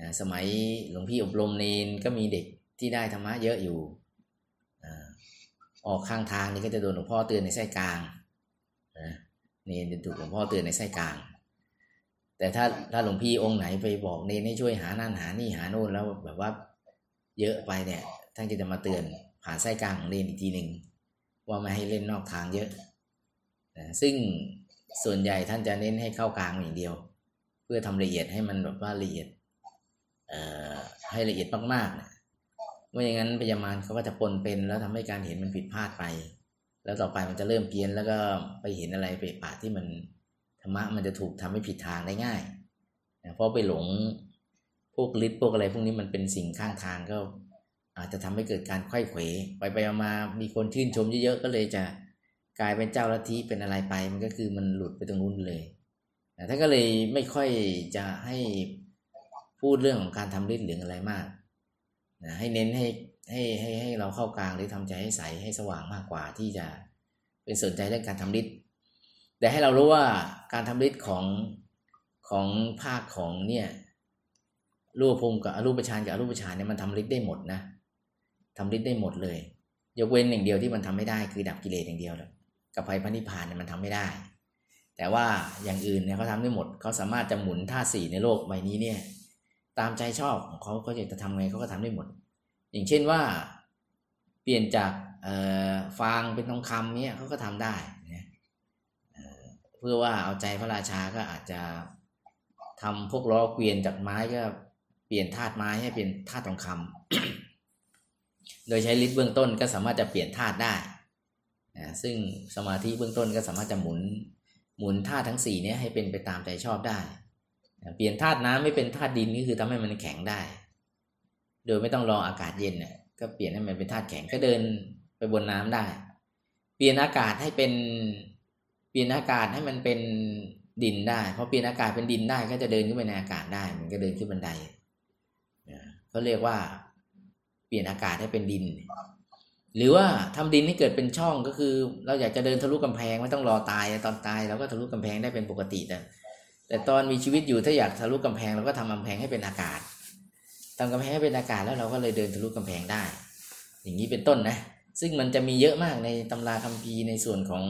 นะสมัยหลวงพี่อบรมเนนก็มีเด็กที่ได้ธรรมะเยอะอยู่อ่าออกข้างทางนี่ก็จะโดนหลวงพ่อเตือนในไส้กลางนะเนนจะถูกหลวงพ่อเตือนในไส้กลาง แต่ถ้าถ้าหลวงพี่องค์ไหนไปบอกเนนให้ช่วยหานั่นหานี่หาโน่นแล้วแบบว่า เยอะไปเนี่ยท่านก็จะมาเตือนผ่านไส้กลางของเนนอีกทีหนึ่งว่าไม่ให้เล่นนอกทางเยอะนะซึ่งส่วนใหญ่ท่านจะเน้นให้เข้ากลางอย่างเดียว เพื่อทำละเอียดให้มันแบบว่าละเอียดเอ่อให้ละเอียดมากๆนะไม่อย่างนั้นพยามารเขาก็จะปนเป็น แล้วทำให้การเห็นมันผิดพลาดไป แล้วต่อไปมันจะเริ่มเพี้ยนแล้วก็ไปเห็นอะไรไปป่าที่มันธรรมะมันจะถูกทำให้ผิดทางได้ง่ายนะเพราะไปหลง วกฤทธิ์พวกอะไรพวกนี้มันเป็นสิ่งข้างทางก็ อาจจะทำให้เกิดการไข้เขวไปไปมามีคนชื่นชมเยอะๆก็เลยจะกลายเป็นเจ้าลัทธิเป็นอะไรไป มันก็คือมันหลุดไปตรงนู้นเลยท่านก็เลยไม่ค่อยจะให้พูดเรื่องของการทำฤทธิ์หรืออะไรมากนะให้เน้นให้ให้ให้ให้เราเข้ากลางหรือทำใจให้ใสให้สว่างมากกว่าที่จะเป็นสนใจเรื่องการทำฤทธิ์แต่ให้เรารู้ว่าการทำฤทธิ์ของของภาคของเนี่ย รูปภูมิกับอรูปฌานกับอรูปฌานเนี่ยมันทำฤทธิ์ได้หมดนะทำฤทธิ์ได้หมดเลย ยกเว้นอย่างเดียวที่มันทำไม่ได้คือดับกิเลสอย่างเดียวแหละกับภัยพระนิพพานเนี่ยมันทำไม่ได้ แต่ว่าอย่างอื่นเนี่ยเขาทำได้หมดเขาสามารถจะหมุนท่าสี่ในโลกใบนี้เนี่ย ตามใจชอบของเขาเขาอยากจะทำไงเขาก็ทำได้หมด อย่างเช่นว่าเปลี่ยนจากฟางเป็นทองคำเนี่ยเขาก็ทำได้นะเเพื่อว่าเอาใจพระราชาก็อาจจะทำพวกล้อเกวียนจากไม้ก็ เปลี่ยนธาตุไม้ให้เป็นธาตุทองคำโดยใช้ฤทธิ์เบื้องต้นก็สามารถจะเปลี่ยนธาตุได้นะซึ่งสมาธิเบื้องต้นก็สามารถจะหมุนหมุนธาตุทั้งสี่นี้ให้เป็นไปตามใจชอบได้นะเปลี่ยนธาตุน้ำไม่เป็นธาตุดินก็คือทำให้มันแข็งได้ โดยไม่ต้องรออากาศเย็นเนี่ยก็เปลี่ยนให้มันเป็นธาตุแข็งก็เดินไปบนน้ำได้ เปลี่ยนอากาศให้เป็นเปลี่ยนอากาศให้มันเป็นดินได้พอเปลี่ยนอากาศเป็นดินได้ ก็จะเดินขึ้นไปในอากาศได้ มันก็เดินขึ้นบันได เขาเรียกว่าเปลี่ยนอากาศให้เป็นดิน หรือว่าทำดินให้เกิดเป็นช่องก็คือ เราอยากจะเดินทะลุกำแพงไม่ต้องรอตายตอนตายเราก็ทะลุกำแพงได้เป็นปกติแต่แต่ตอนมีชีวิตอยู่ถ้าอยากทะลุกำแพงเราก็ทำกำแพงให้เป็นอากาศทำกำแพงให้เป็นอากาศแล้วเราก็เลยเดินทะลุกำแพงได้ อย่างนี้เป็นต้นนะ ซึ่งมันจะมีเยอะมากในตำราคัมภีร์ในส่วนของ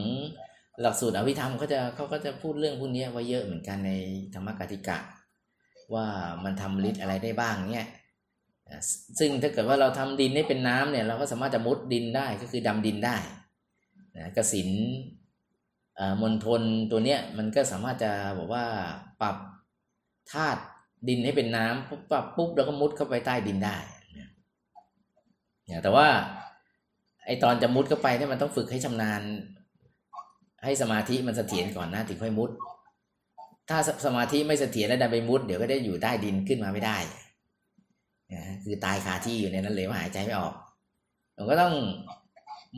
หลักสูตรอภิธรรมเขาจะเขาก็จะพูดเรื่องพวกนี้ไว้เยอะเหมือนกันในธรรมกติกะ ว่ามันทำฤทธิ์อะไรได้บ้างเนี่ยซึ่งถ้าเกิดว่าเราทำดินให้เป็นน้ำเนี่ยเราก็สามารถจะมุดดินได้ก็คือดำดินได้นะกสินมณฑลตัวเนี้ยมันก็สามารถจะบอกว่าปรับธาตุดินให้เป็นน้ำปุ๊บปรับปุ๊บแล้วก็มุดเข้าไปใต้ดินได้นะแต่ว่าไอตอนจะมุดเข้าไปเนี่ยมันต้องฝึกให้ชำนาญ ให้สมาธิมันเสถียรก่อนนะถึงค่อยมุด ถ้าสมาธิไม่เสถียรแล้วดันไปมุดเดี๋ยวก็ได้อยู่ใต้ดินขึ้นมาไม่ได้นะคือตายคาที่อยู่ในนั้นเลยว่าหายใจไม่ออกมันก็ต้อง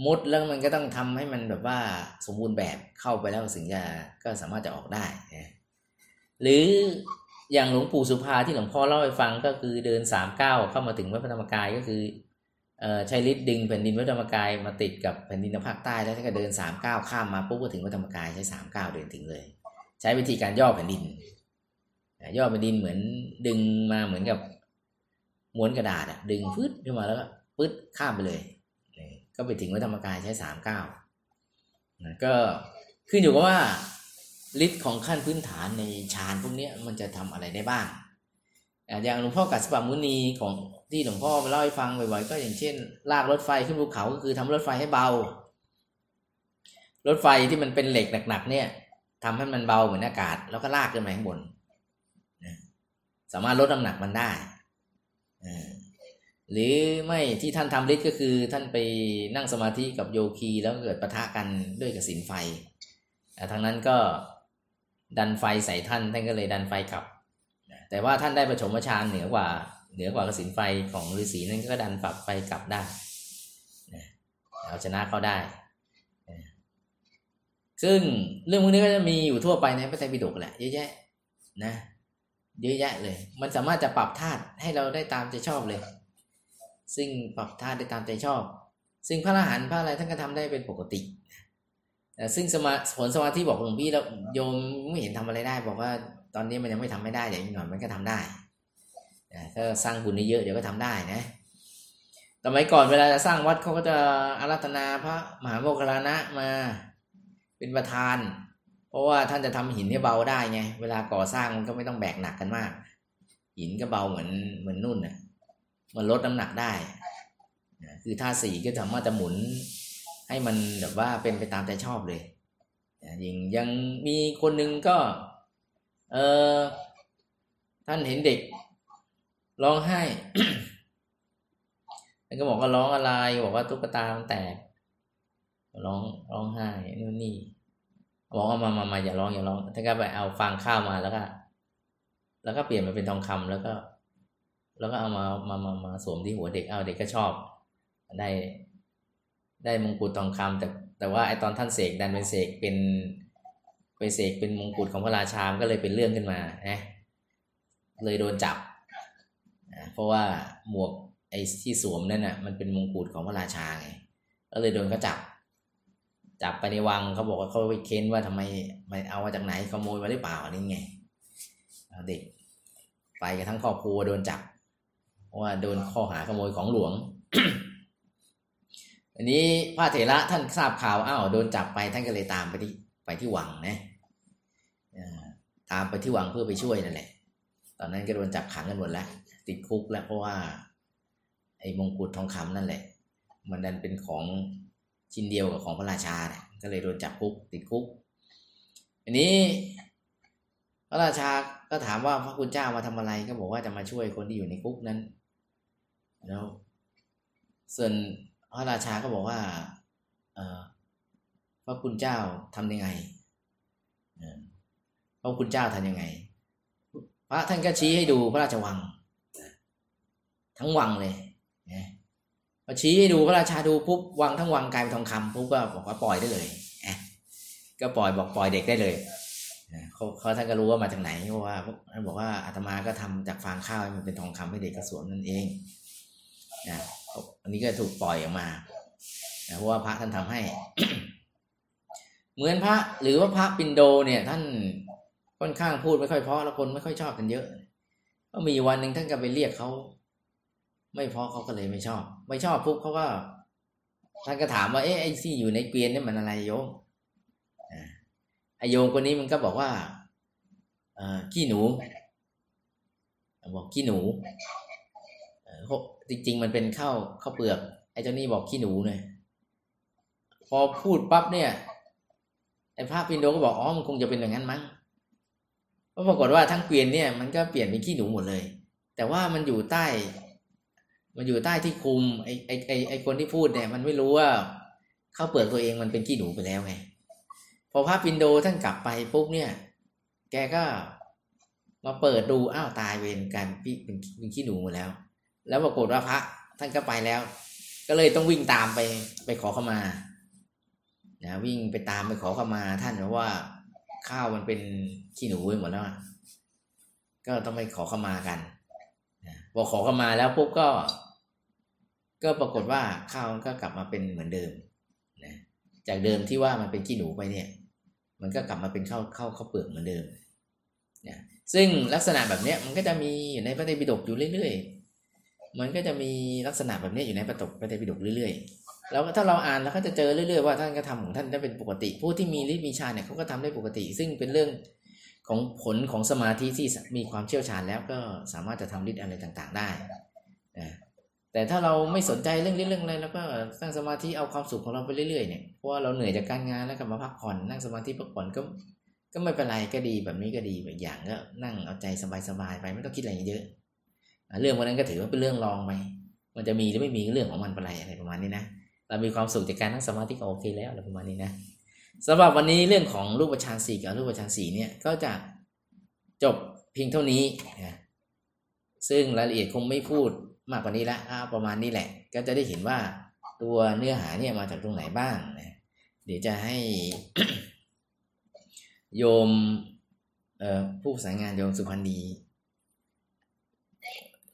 มุดแล้วมันก็ต้องทำให้มันแบบว่าสมบูรณ์แบบเข้าไปแล้วถึงจะก็สามารถจะออกได้นะหรืออย่างหลวงปู่สุภาที่หลวงพ่อเล่าให้ฟังก็คือเดินสามเก้าเข้ามาถึงวัดพระธรรมกายก็คือใช้ฤทธิ์ดึงแผ่นดินวัดธรรมกายมาติดกับแผ่นดินภาคใต้แล้วท่านก็เดินสามเก้าข้ามมาปุ๊บก็ถึงวัดธรรมกายใช้สามเก้าเดินถึงเลย ใช้วิธีการย่อแผ่นดิน ย่อแผ่นดินเหมือนดึงมาเหมือนกับม้วนกระดาษอะดึงพืดขึ้นมาแล้วก็ปึ๊ดข้ามไปเลย ก็ไปถึงวัดธรรมกายใช้สามเก้าก็ขึ้นอยู่กับว่าฤทธิ์ของขั้นพื้นฐานในฌานพวกนี้มันจะทำอะไรได้บ้าง อย่างหลวงพ่อกัสปะมุนีของที่หลวงพ่อมาเล่าให้ฟังบ่อยๆก็อย่างเช่น ลากรถไฟขึ้นภูเขาก็คือทำรถไฟให้เบา รถไฟที่มันเป็นเหล็กหนักๆเนี่ย ทำให้มันเบาเหมือนอากาศ แล้วก็ลากขึ้นมาข้างบนสามารถลดน้ำหนักมันได้หรือไม่ที่ท่านทำฤทธิ์ก็คือท่านไปนั่งสมาธิกับโยคีแล้วเกิดปะทะกันด้วยกสินไฟทางนั้นก็ดันไฟใส่ท่านท่านก็เลยดันไฟกลับ แต่ว่าท่านได้ประชมฌานเหนือกว่า เหนือกว่ากสินไฟของฤาษีนั่นก็ดันฝักไฟกลับได้เอาชนะเขาได้ ซึ่งเรื่องพวกนี้ก็จะมีอยู่ทั่วไปในพระไตรปิฎกแหละเยอะแยะนะเยอะแยะเลย มันสามารถจะปรับธาตุให้เราได้ตามใจชอบเลย ซึ่งปรับธาตุได้ตามใจชอบ ซึ่งพระอรหันต์พระอะไรท่านก็ทำได้เป็นปกติแต่ซึ่งสมาผลสมาธิบอกหลวงพี่แล้วโยมไม่เห็นทำอะไรได้ บอกว่าตอนนี้มันยังไม่ทำไม่ได้เดี๋ยวอีกหน่อยมันก็ทำได้ถ้าสร้างบุญเยอะเดี๋ยวก็ทำได้นะสมัยก่อนเวลาจะสร้างวัดเขาก็จะอารัธนาพระมหาโมคคลานะมา เป็นประธาน เพราะว่าท่านจะทำหินให้เบาได้ไง เวลาก่อสร้างมันก็ไม่ต้องแบกหนักกันมาก หินก็เบาเหมือนเหมือนนุ่นน่ะ มันลดน้ำหนักได้ คือท่าสี่ก็สามารถจะหมุนให้มันแบบว่าเป็นไปตามใจชอบเลยนะยังยังมีคนหนึ่งก็ เออท่านเห็นเด็กร้องไห้แล้วก็บอกว่าร้องอะไร บอกว่าตุ๊กตามันแตก ร้องร้องไห้นู่นนี่บอกว่ามามามาอย่าร้องอย่าร้องท่านก็ไปเอาฟางข้าวมาแล้วก็ แล้วก็เปลี่ยนมาเป็นทองคำแล้วก็ แล้วก็เอามามามามาสวมที่หัวเด็กเอาเด็กก็ชอบ ได้ ได้มงกุฎทองคำแต่แต่ว่าไอตอนท่านเสกดันเป็นเสกเป็นไปเสกเป็นมงกุฎของพระราชาก็เลยเป็นเรื่องขึ้นมานะเลยโดนจับเพราะว่าหมวกไอ้ที่สวมนั่นน่ะ มันเป็นมงกุฎของพระราชาไงก็เลยโดนเขาจับ จับไปในวังเขาบอกว่าเขาไปเค้นว่าทำไมไม่เอามาจากไหนขโมยมาหรือเปล่านี่ไงเด็กไปกันทั้งครอบครัวโดนจับเพราะว่าโดนข้อหาขโมยของหลวง อันนี้พระเถระท่านทราบข่าวอ้าวโดนจับไปท่านก็เลยตามไปที่ไปที่วังนะตามไปที่วังเพื่อไปช่วยนั่นแหละ ตอนนั้นก็โดนจับขังกันหมดแล้ว ติดคุกแล้วเพราะว่า ไอ้มงกุฎทองคำนั่นแหละ มันดันเป็นของ ชิ้นเดียวกับของพระราชาเนี่ยก็เลยโดนจับคุกติดคุก อันนี้ พระราชาก็ถามว่าพระคุณเจ้ามาทำอะไรก็บอกว่าจะมาช่วยคนที่อยู่ในคุกนั้น แล้ว ส่วนพระราชาก็บอกว่าพระคุณเจ้าทำยังไงพระคุณเจ้าทำยังไง พระท่านก็ชี้ให้ดูพระราชวัง ทั้งวังเลย พอชี้ให้ดูพระราชาดูปุ๊บวังทั้งวังกลายเป็นทองคำปุ๊บก็บอกว่าปล่อยได้เลยก็ปล่อยบอกปล่อยเด็กได้เลยเขาเขาท่านก็รู้ว่ามาจากไหนเพราะว่าท่านบอกว่าอาตมาก็ทำจากฟางข้าวมันเป็นทองคำให้เด็กกระสวมนั่นเองนะอันนี้ก็ถูกปล่อยออกมาเพราะว่าพระท่านทำให้ เหมือนพระหรือว่าพระปินโดเนี่ย ท่านค่อนข้างพูดไม่ค่อยเพราะแล้วคนไม่ค่อยชอบกันเยอะ ก็มีวันหนึ่งท่านก็ไปเรียกเขา ไม่เพราะเขาก็เลยไม่ชอบ ไม่ชอบปุ๊บเขาก็ท่านก็ถามว่าเอ๊ะไอ้ที่อยู่ในเกวียนนี่มันอะไรโยมไอโยมคนนี้มันก็บอกว่าเออขี้หนู บอกขี้หนูจริง ๆ มันเป็นข้าวข้าวเปลือก ไอ้เจ้านี่บอกขี้หนูเลยพอพูดปั๊บเนี่ยไอ้พระปินโดก็บอกอ๋อมันคงจะเป็นอย่างนั้นมั้งก็ปรากฏว่าทั้งเกวียนเนี่ยมันก็เปลี่ยนเป็นขี้หนูหมดเลย แต่ว่ามันอยู่ใต้ มันอยู่ใต้ที่คุมไอ้ไอ้ไอ้ไอ้คนที่พูดเนี่ย มันไม่รู้ว่าข้าวเปลือกตัวเองมันเป็นขี้หนูไปแล้วไงพอพระปินโดท่านกลับไปปุ๊บเนี่ย แกก็มาเปิดดูอ้าวตายเวรกันพี่เป็นเป็นขี้หนูหมดแล้ว แล้วปรากฏว่าพระท่านก็ไปแล้ว ก็เลยต้องวิ่งตามไปไปขอเข้ามานะวิ่งไปตามไปขอเข้ามา ท่านเพราะว่าข้าวมันเป็นขี้หนูไปหมดแล้วก็ต้องไปขอเข้ามากันพอขอเข้ามาแล้วปุ๊บก็ ก็ปรากฏว่าข้าวก็กลับมาเป็นเหมือนเดิมนะจากเดิมที่ว่ามันเป็นขี้หนูไปเนี่ย มันก็กลับมาเป็นข้าวข้าวข้าวเปลือกเหมือนเดิมนะซึ่งลักษณะแบบเนี้ยมันก็จะมีอยู่ในพระไตรปิฎกอยู่เรื่อยๆ มันก็จะมีลักษณะแบบนี้อยู่ในพระตกพระไตรปิฎกเรื่อยๆ แล้วถ้าเราอ่านแล้วก็จะเจอเรื่อยๆว่าท่านก็ทำของท่านได้เป็นปกติ ผู้ที่มีฤทธิ์มีฌาเนี่ยเขาก็ทำได้ปกติ ซึ่งเป็นเรื่องของผลของสมาธิที่มีความเชี่ยวชาญแล้วก็สามารถจะทำฤทธิ์อะไรต่าง ๆ ได้ แต่ถ้าเราไม่สนใจเรื่องเรื่องอะไรแล้วก็ตั้งสมาธิเอาความสุขของเราไปเรื่อยๆเนี่ยเพราะว่าเราเหนื่อยจากการงานแล้วกลับมาพักผ่อนนั่งสมาธิพักผ่อนก็ก็ไม่เป็นไรก็ดีแบบนี้ก็ดีแบบอย่างก็นั่งเอาใจสบายๆไปไม่ต้องคิดอะไรเยอะเรื่องวันนั้นก็ถือว่าเป็นเรื่องรองไปมันจะมีหรือไม่มีเรื่องของมันเป็นไรอะไรประมาณนี้นะเรามีความสุขจากการนั่งสมาธิก็โอเคแล้วอะไรประมาณนี้นะสำหรับวันนี้เรื่องของรูปฌานสี่กับรูปฌานสี่เนี่ยก็จะจบเพียงเท่านี้นะซึ่งรายละเอียดคงไม่พูด มากกว่านี้ละอ่าประมาณนี้แหละ ก็จะได้เห็นว่าตัวเนื้อหาเนี่ยมาจากตรงไหนบ้างนะเดี๋ยวจะให้โยมเออผู้ประสานงานโยมสุพันธ์ดี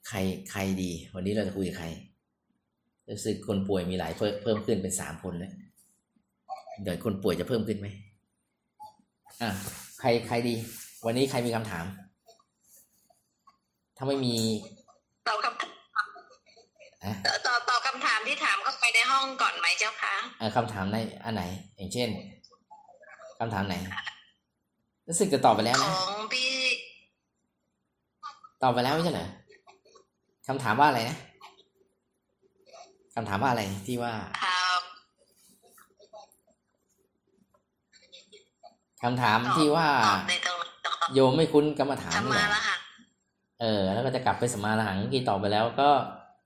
ใครใครดี วันนี้เราจะคุยกับใครรู้สึกคนป่วยมีหลายเพิ่มขึ้นเป็นสามคนแล้วเดี๋ยวคนป่วยจะเพิ่มขึ้นไหมอะใครใครดี วันนี้ใครมีคำถาม ถ้าไม่มีตอบคำ ตอบตอบคำถามที่ถามเข้าไปในห้องก่อนไหมเจ้าคะอะคำถามในอันไหน อย่างเช่นคำถามไหนรู้สึกจะตอบไปแล้วขนะองพี่ตอบไปแล้วไม่ใช่เหรอคำถามว่าอะไรนะคำถามว่าอะไรที่ว่าอ่าคำถามที่ว่าตอบในตรงตอบโยมไม่คุ้นกรรมฐานธรรนี่มาแหละละค่ะเออ แล้วก็จะกลับไปสมมาหลังเมื่อกี้ตอบไปแล้วก็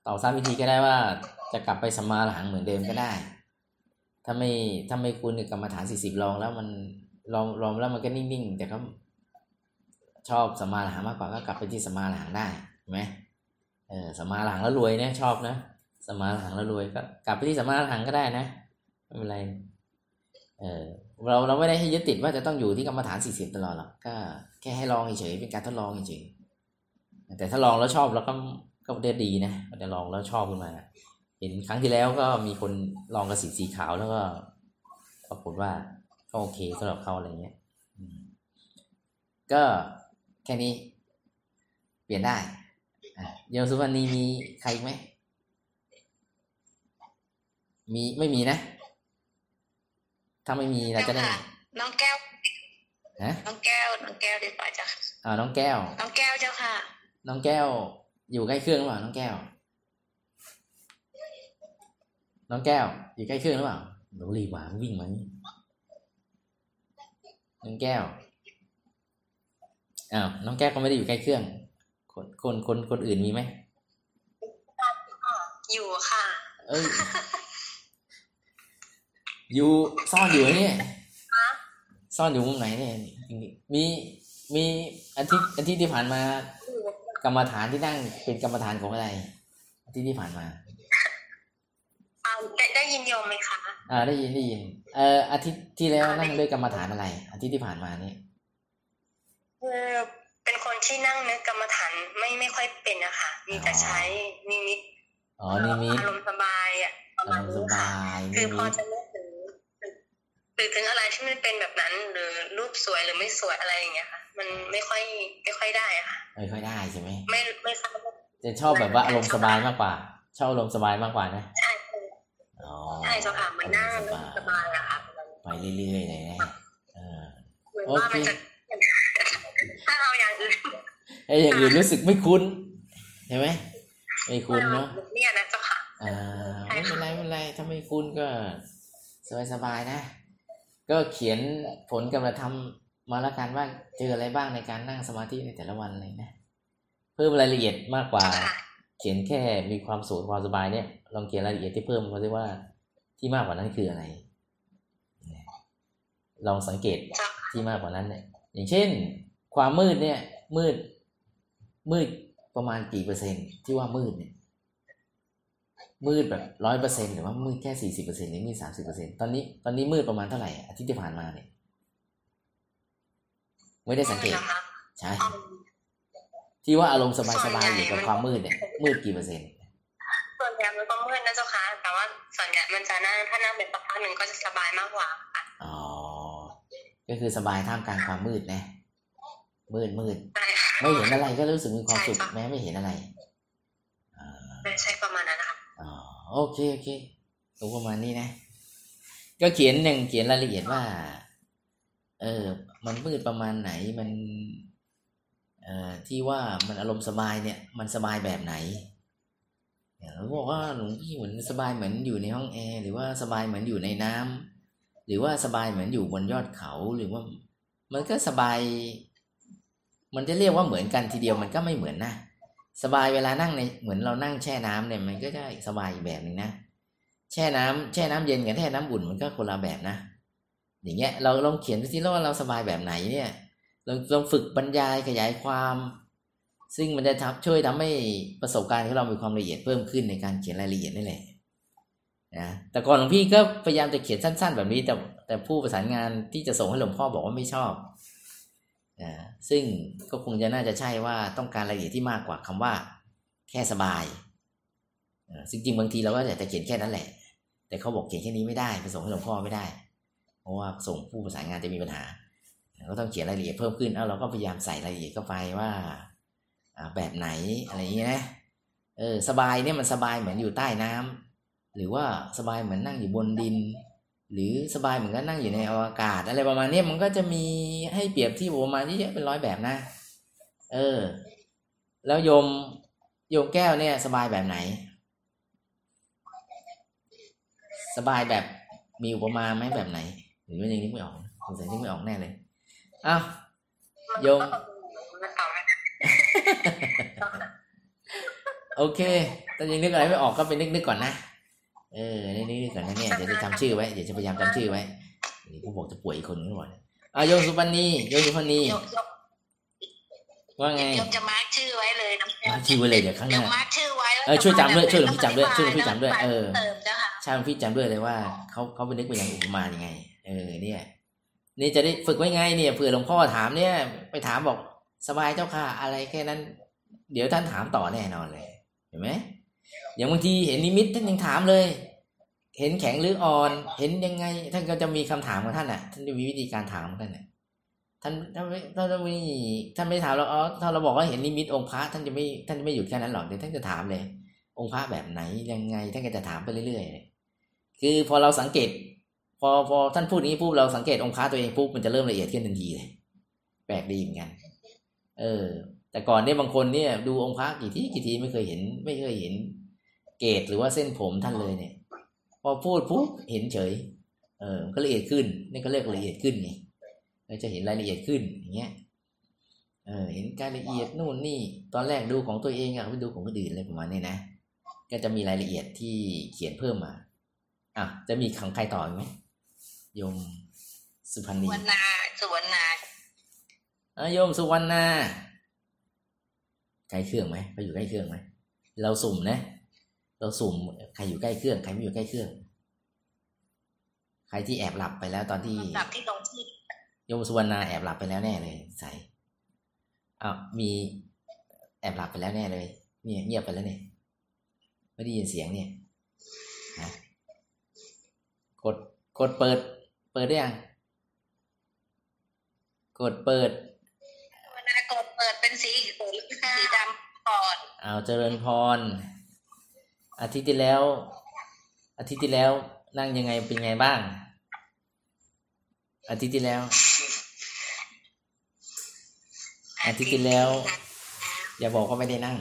ต่อบซ้ำวิธีก็ได้ว่าจะกลับไปสมมาหลังเหมือนเดิมก็ได้ ถ้าไม่ถ้าไม่คุ้นกับกรรมฐานสี่สิบลองแล้วมันลองลองแล้วมันก็นิ่งๆแต่ก็ชอบสมมาหลังมากกว่าก็กลับไปที่สมมาหลังได้ไหมเออสมมาหลังแล้วรวยนะชอบนะสมมาหลังแล้วรวยก็กลับไปที่สมมาหลังก็ได้นะไม่เป็นไรเออเราเราไม่ได้ให้ยึดติดว่าจะต้องอยู่ที่กรรมฐานสี่สิบตลอดหรอกก็แค่ให้ลองเฉยๆเป็นการทดลองเฉยๆแต่ถ้าลองแล้วชอบแล้วก็ ก็ได้ดีนะมันจะลองแล้วชอบขึ้นมา เห็นครั้งที่แล้วก็มีคนลองกระสีสีขาวแล้วก็ปรากฏว่าก็โอเคสำหรับเขาอะไรเงี้ยอืมก็แค่นี้ เปลี่ยนได้อะโยมสุวรรณีมีใครอีกไหมมีไม่มีนะ ถ้าไม่มีเราจะได้เจ้าค่ะน้องแก้วฮะน้องแก้ว น้องแก้วดีกว่าเจ้าค่ะอ่าน้องแก้ว น้องแก้วเจ้าค่ะ น้องแก้ว อยู่ใกล้เครื่องหรือเปล่าน้องแก้ว น้องแก้ว อยู่ใกล้เครื่องหรือเปล่าหนูรีบหวานวิ่งมานี่น้องแก้วอ้าวน้องแก้วก็ไม่ได้อยู่ใกล้เครื่อง คนคนคนคนอื่นมีไหมอยู่ค่ะ เอ้ยอยู่ซ่อนอยู่เนี่ยซ่อนอยู่มุมไหนเนี่ยมีมีอาทิตย์อาทิตย์ที่ผ่านมา กรรมฐานที่นั่งเป็นกรรมฐานของอะไรอาทิตย์ที่ผ่านมาอ่าได้ได้ยินโยมไหมคะอ่าได้ยินได้ยิน เอ่ออาทิตย์ที่แล้วนั่งด้วยกรรมฐานอะไร อาทิตย์ที่ผ่านมานี่คือเป็นคนที่นั่งนึกกรรมฐานไม่ไม่ค่อยเป็นนะคะมีแต่ใช้นิมิตอ๋อนิมิตอารมณ์สบายอะประอามาณรมณ์สนี้ค่ะบายคืนิอพอมิตจะนึกถึงนึกถึงอะไรที่มันเป็นแบบนั้น หรือรูปสวยหรือไม่สวยอะไรอย่างเงี้ยค่ะ มันไม่ค่อยไม่ค่อยได้อะค่ะไม่ค่อยได้ใช่ไหมไม่ไม่ทราบว่าจะชอบแบบว่าอารมณ์สบายมากกว่า ชอบอารมณ์สบายมากกว่านะใช่อ๋อใช่เจ้าค่ะมันน่าอารมณ์นึกสบายอะค่ะไปเรื่อยๆเลยนะเออเหมือนว่ามันจะถ้าเราอย่างอื่นไอ้อย่างอื่นรู้สึกไม่คุ้นใช่ไหมไม่คุ้นเนาะเนี่ยนะเจ้าค่ะอ่าไม่เป็นไรไม่เป็นไรถ้าไม่คุ้นก็สบายๆนะ ก็เขียนผลกำลังทำม มาแล้วกันว่าเจออะไรบ้างในการนั่งสมาธิในแต่ละวันเลยนะ เพิ่มรายละเอียดมากกว่า เขียนแค่มีความสุขความสบายเนี่ยลองเขียนรายละเอียดที่เพิ่มมาด้วยว่าที่มากกว่านั้นคืออะไร ลองสังเกตที่มากกว่านั้นเนี่ยอย่างเช่น ความมืดเนี่ย มืด มืดประมาณกี่เปอร์เซ็นต์ที่ว่ามืดเนี่ยมืดแบบร้อยเปอร์เซ็นหรือว่ามืดแค่สี่สิบเปอร์เซ็นต์หรือมืดสามสิบเปอร์เซ็นตอนนี้ตอนนี้มืดประมาณเท่าไหร่อาทิตย์ที่ผ่านมาเนี่ย ไม่ได้สังเกตนะคะใช่อ๋อที่ว่าอารมณ์สบายๆอยู่กับความมืดเนี่ยมืดกี่เปอร์เซ็นต์ส่วนใหญ่มันก็มืดนะเจ้าค่ะแต่ว่าส่วนใหญ่มันจะนั่งถ้านั่งเป็นสักพักหนึ่งก็จะสบายมากกว่าค่ะอ๋อก็คือสบายท่ามกลางความมืดนะมืดมืดใช่ค่ะไม่เห็นอะไรก็รู้สึกมีความสุขใช่ค่ะแม้ไม่เห็นอะไรอ่าใช่ประมาณนั้นนะคะอ๋อโอเคโอเคก็ประมาณนี้นะ ก็เขียนหนึ่งเขียนรายละเอียดว่า เออ มันมืดประมาณไหนมันเอ่อที่ว่ามันอารมณ์สบายเนี่ย มันสบายแบบไหนเราบอกว่าหลวงพี่เหมือนสบายเหมือนอยู่ในห้องแอร์หรือว่าสบายเหมือนอยู่ในน้ำหรือว่าสบายเหมือนอยู่บนยอดเขาหรือว่า มันก็สบาย มันจะเรียกว่าเหมือนกันทีเดียวมันก็ไม่เหมือนนะสบายเวลานั่งในเหมือนเรานั่งแช่น้ำเนี่ยมันก็จะสบายอีกแบบหนึ่งนะแช่น้ำแช่น้ำเย็นกับแช่น้ำอุ่นมันก็คนละแบบนะ อย่างเงี้ยเราลองเขียนดูสิว่าเราสบายแบบไหนเนี่ยลองลองฝึกบรรยายขยายความ ซึ่งมันจะทำช่วยทำให้ประสบการณ์ของเรามีความละเอียดเพิ่มขึ้นในการเขียนรายละเอียดนี่แหละนะแต่ก่อนหลวงพี่ก็พยายามจะเขียนสั้น ๆ แบบนี้แต่แต่ผู้ประสานงานที่จะส่งให้หลวงพ่อบอกว่าไม่ชอบนะซึ่งก็คงจะน่าจะใช่ว่าต้องการรายละเอียดที่มากกว่าคำว่า แค่สบายซึ่งจริงบางทีเราก็อยากจะเขียนแค่นั้นแหละ แต่เขาบอกเขียนแค่นี้ไม่ได้ไปส่งให้หลวงพ่อไม่ได้ เพราะว่าส่งผู้ประสานงานจะมีปัญหา ก็ต้องเขียนรายละเอียดเพิ่มขึ้นเอาเราก็พยายามใส่รายละเอียดเข้าไปว่าแบบไหนอะไรอย่างเงี้ยนะเออสบายเนี่ยมันสบายเหมือนอยู่ใต้น้ำหรือว่าสบายเหมือนนั่งอยู่บนดิน หรือสบายเหมือนกับนั่งอยู่ในอวกาศ อะไรประมาณนี้มันก็จะมีให้เปรียบที่ประมาณเยอะเป็นร้อยแบบนะ เออ แล้วโยมโยมแก้วเนี่ย สบายแบบไหน สบายแบบมีอุปมาไหมแบบไหน หรือว่ายังนึกไม่ออกสงสัยนึกไม่ออกแน่เลยอ้าวโยมมันตอบไม่ได้โอเคแต่ยังนึกอะไรไม่ออกก็ไปนึกนึกก่อนนะเออนึกนึกนึกก่อนนะเนี่ยเดี๋ยวจะจำชื่อไว้เดี๋ยวจะพยายามจำชื่อไว้เดี๋ยวกูบอกจะป่วยอีกคนนึงก่อนอะโยมสุปนีโยมสุปนียกยกว่าไงยกจะมาร์คชื่อไว้เลยนะมาชื่อไว้เลยเดี๋ยวข้างหเดี๋ยน้าวมาร์คชื่อไว้แล้เออช่วยจำด้วยช่วยหลวงพี่แล้จำด้วยช่วยหลวงพี่จำด้วยเออเติมเจ้าค่ะใช่หลวงพี่จำด้วยเลยว่าเขาเขาไปนึกไปยังอุปมายังไง เออเนี่ย นี่จะได้ฝึกไว้ไงเนี่ยเผื่อหลวงพ่อถามเนี่ย ไปถามบอกสบายเจ้าค่ะ อะไรแค่นั้น เดี๋ยวท่านถามต่อแน่นอนเลย เห็นไหมอย่างบางทีเห็นนิมิตท่านยังถามเลย เห็นแข็งหรืออ่อน เห็นยังไง ท่านก็จะมีคำถามของท่านอะ ท่านจะมีวิธีการถามของท่านอะท่านถ้าไม่ถ้านไม่ท่านไม่ถามเราอ๋อถ้าเราบอกว่าเห็นนิมิตองค์พระท่านจะไม่ท่านจะไม่หยุดแค่นั้นหรอกเดี๋ยวท่านจะถามเลย องค์พระแบบไหนยังไง ท่านก็จะถามไปเรื่อยๆคือพอเราสังเกต พอพอท่านพูดอย่างนี้ปุ๊บเราสังเกตองค์พระตัวเองปุ๊บมันจะเริ่มละเอียดขึ้นทันทีเลยแปลกดีเหมือนกัน เออ แต่ก่อนเนี่ยบางคนเนี่ย ดูองค์พระกี่ทีกี่ทีไม่เคยเห็น ไม่เคยเห็น เกตหรือว่าเส้นผมท่านเลยเนี่ย พอพูดปุ๊บเห็นเฉย เออ ก็ละเอียดขึ้นนี่ก็เรียกละเอียดขึ้นไงเราจะเห็นรายละเอียดขึ้นอย่างเงี้ย เออ เห็นรายละเอียดนู่นนี่ ตอนแรกดูของตัวเองอะไปดูของคนอื่นอะไรประมาณนี้นะ ก็จะมีรายละเอียดที่เขียนเพิ่มมาอะจะมีของใครต่ออีกไหม โยมสุพรรณีสุวรรณาสุวรรณาอะโยมสุวรรณาใกล้เครื่องไหมไปอยู่ใกล้เครื่องไหมเราสุ่มนะ เราสุ่มใครอยู่ใกล้เครื่อง ใครไม่อยู่ใกล้เครื่อง ใครที่แอบหลับไปแล้วตอนที่ลำดับที่ลงที่โยมสุวรรณาแอบหลับไปแล้วแน่เลยใส่อ้าวมีแอบหลับไปแล้วแน่เลยเนี่ยเงียบไปแล้วเนี่ยไม่ได้ยินเสียงเนี่ยฮะกดกดเปิด เปิดได้ยังกดเปิดสุวรรณากดเปิดเป็นสีสีดำก่อนเอาเจริญพร อาทิตย์ที่แล้ว อาทิตย์ที่แล้วนั่งยังไงเป็นไงบ้าง อาทิตย์ที่แล้ว อาทิตย์ที่แล้ว อย่าบอกว่าไม่ได้นั่ง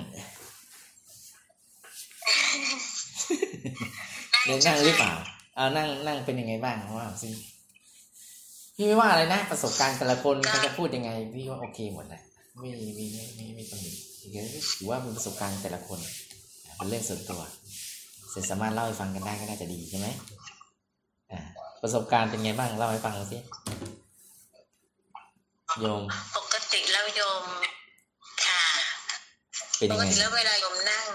เดินนั่งหรือเปล่าเอานั่งนั่งเป็นยังไงบ้างว่าสิ พี่ไม่ว่าอะไรนะประสบการณ์แต่ละคนเขาจะพูดยังไงพี่ว่าโอเคหมดแหละไม่ไม่ไม่ไม่ไม่ต้องมีถือว่าเป็นประสบการณ์แต่ละคนเป็นเรื่องส่วนตัวเสร็จสามารถเล่าให้ฟังกันได้ก็น่าจะดีใช่ไหมอ่าประสบการณ์เป็นไงบ้างเล่าให้ฟังหน่อยสิโยมปกติแล้วโยมค่ะเป็นปยังกไงติแล้วเวลาโยมนั่ง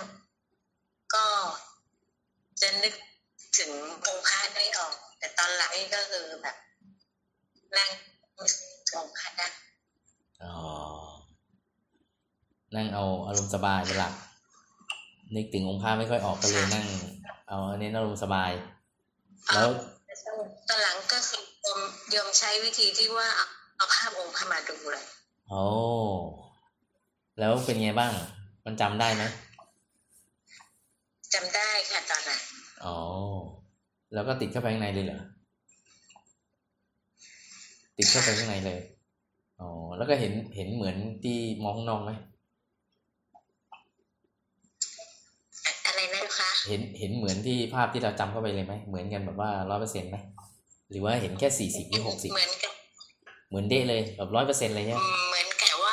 ก็จะนึกถึงองค์พระได้ออก แต่ตอนหลังนี่ก็คือแบบ นั่งนึกถึงองค์พระได้อ๋อ นั่งเอาอารมณ์สบายเป็นหลัก นึกถึงองค์พระไม่ค่อยออกก็เลยนั่ง เอาเน้นอารมณ์สบาย แล้วตอนหลังก็คือโยมโยมใช้วิธีที่ว่าเอาเอาภาพองค์พระมาดูเลยโอ้แล้วเป็นไงบ้าง มันจำได้ไหมจำได้ค่ะตอนนั้นอ๋อ แล้วก็ติดเข้าไปข้างในเลยเหรอ ติดเข้าไปข้างในเลยอ๋อแล้วก็เห็นเห็นเหมือนที่มองข้างนอกไหมอะอะไรนะคะเห็นเห็นเหมือนที่ภาพที่เราจำเข้าไปเลยไหมเหมือนกันแบบว่าร้อยเปอร์เซ็นต์ไหมหรือว่าเห็นแค่สี่สิบหรือหกสิบเหมือนกับเหมือนเด้เลยแบบร้อยเปอร์เซ็นต์เลยเนี่ยเหมือนกับว่า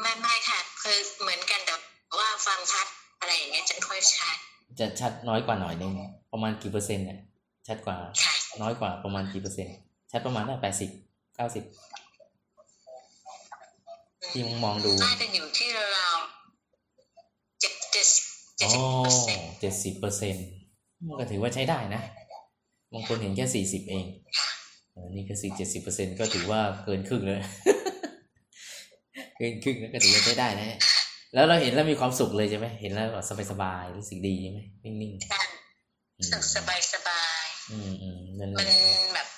ไม่ไม่ค่ะคือเหมือนกันแต่ว่าฟังชัดอะไรอย่างเงี้ยจะค่อยชัดจะชัดน้อยกว่าหน่อยนึงประมาณกี่เปอร์เซ็นต์เนี่ยชัดกว่าค่ะน้อยกว่าประมาณกี่เปอร์เซ็นต์ ชัดประมาณได้แปดสิบเก้าสิบที่มองมองดูน่าจะอยู่ที่เราวเจ็ดเจ็ดเจ็ดอ๋อสิบเปอร์เซ็นต์เจ็ดสิบเปอร์เซ็นต์มันก็ถือว่าใช้ได้นะบางคนเห็นแค่สี่สิบเองค่ะเออนี่ก็สิเจ็ดสิบเปอร์เซ็นก็ถือว่าเกินครึ่งเลยเกินครึ่งแล้วก็ถือว่าใช้ได้นะแล้วเราเห็นแล้วมีความสุขเลยใช่ไหมเห็นแล้วแบบสบายๆรู้สึกดีใช่ไหมนิ่งๆการอืมสุขสบายสบายอืมอืมนั่นแหมัละนแบบ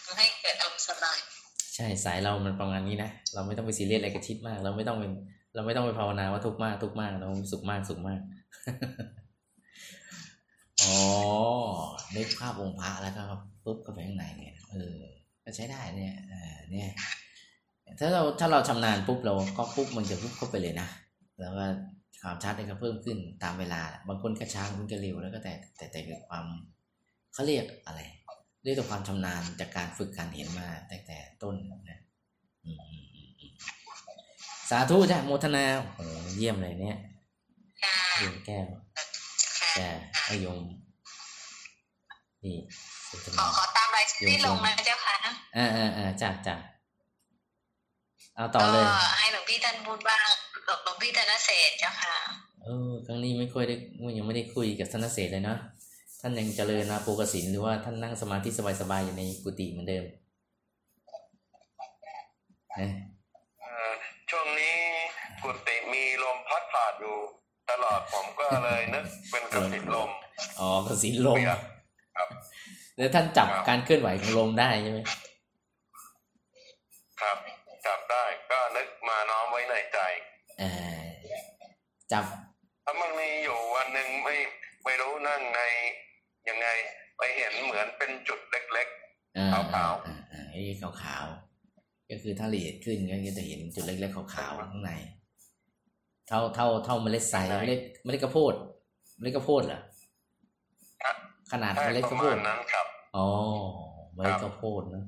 ใช่สายเรามันประมาณนี้นะเราไม่ต้องไปซีเรียสอะไรกับชิดมาก เราไม่ต้องเป็นเราไม่ต้องไปภาวนาว่าทุกข์มากทุกข์มากเราสุขมากสุขมากอ๋อนึกภาพองค์พระแล้วก็ปุ๊บก็ไปข้างในเนี่ยเออก็ใช้ได้เนี่ยเออเนี่ยถ้าเราถ้าเราชำนาญปุ๊บเราก็ปุ๊บมันจะปุ๊บเข้าไปเลยนะแล้วก็ความชัดเนี่ยก็เพิ่มขึ้นตามเวลา บางคนก็ช้าบางคนก็เร็วแล้วก็แต่แต่แต่เกิดความเขาเรียกอะไร เรียกตัวความชำนาญจากการฝึกการเห็นมาตั้งแต่ต้นนะอืมอืมอืมอืมสาธุจ้ะโมทนาโอ้โหเยี่ยมเลยเนี่ยค่ะเยี่ยมแก้วค่ะแต่ให้โยมนี่สุทขอนาขอตามรายชื่อที่ลงนะเจ้าค่ะอ่าอ่าอ่าจ้ะจ้ะเอาต่อเลยก็ให้หลวงพี่ท่านพูดบ้างหลวงพี่ธนเศษเจ้าค่ะเออครั้งนี้ไม่ค่อยได้ยังไม่ได้คุยกับธนเศษเลยเนาะ ท่านยังเจริญนาโปกสินหรือว่าท่านนั่งสมาธิสบายๆอยู่ในกุฏิเหมือนเดิมเอ๊ะเอ่อช่วงนี้กุฏิมีลมพัดผ่านอยู่ตลอดผมก็เลยนึกเป็นกระสินลม อ๋อกสินลมเปียกแล้วท่านจับครับการเคลื่อนไหวของลมได้ใช่ไหมครับจับได้ก็นึกมาน้อมไว้ในใจเออจับถ้ามันมีอยู่วันหนึ่งไม่ไม่รู้นั่งใน ยังไงไปเห็นเหมือนเป็นจุดเล็กอ่าขาวๆอ่าอ่าไอ้ขาวๆก็คือถ้าละเอียดขึ้นก็จะเห็นจุดเล็กๆขาวๆข้างใน เท่าเท่าเท่าเมล็ดใสเมล็ดเมล็ดข้าวโพดเมล็ดข้าวโพดเหรอครับขนาดๆใช่เมล็ดปข้าระวโพมาดณนั้นครับอ๋อเมล็ดครับข้าวโพดนะ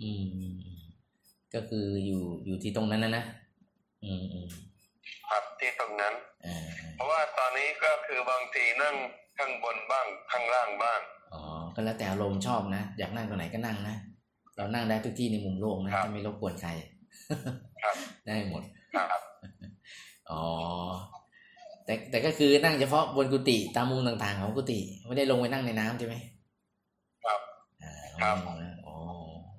อืมอืมอืม ก็คืออยู่อยู่ที่ตรงนั้นนะนะอืมอืมครับ ที่ตรงนั้นอ่าเพราะว่าตอนนี้ก็คือบางทีนั่งข้างบนบ้างข้างล่างบ้างอ๋อก็แล้วแต่อารมณ์ชอบนะ อยากนั่งตรงไหนก็นั่งนะ เรานั่งได้ทุกที่ในมุมโลกนะครับถ้าไม่รบกวนใครครับได้หมดครับอ๋อแต่แต่ก็คือนั่งเฉพาะบนกุฏิตามมุมต่างๆ ของกุฏิไม่ได้ลงไปนั่งในน้ำใช่ไหมครับอ่าครับลงนะอ๋อ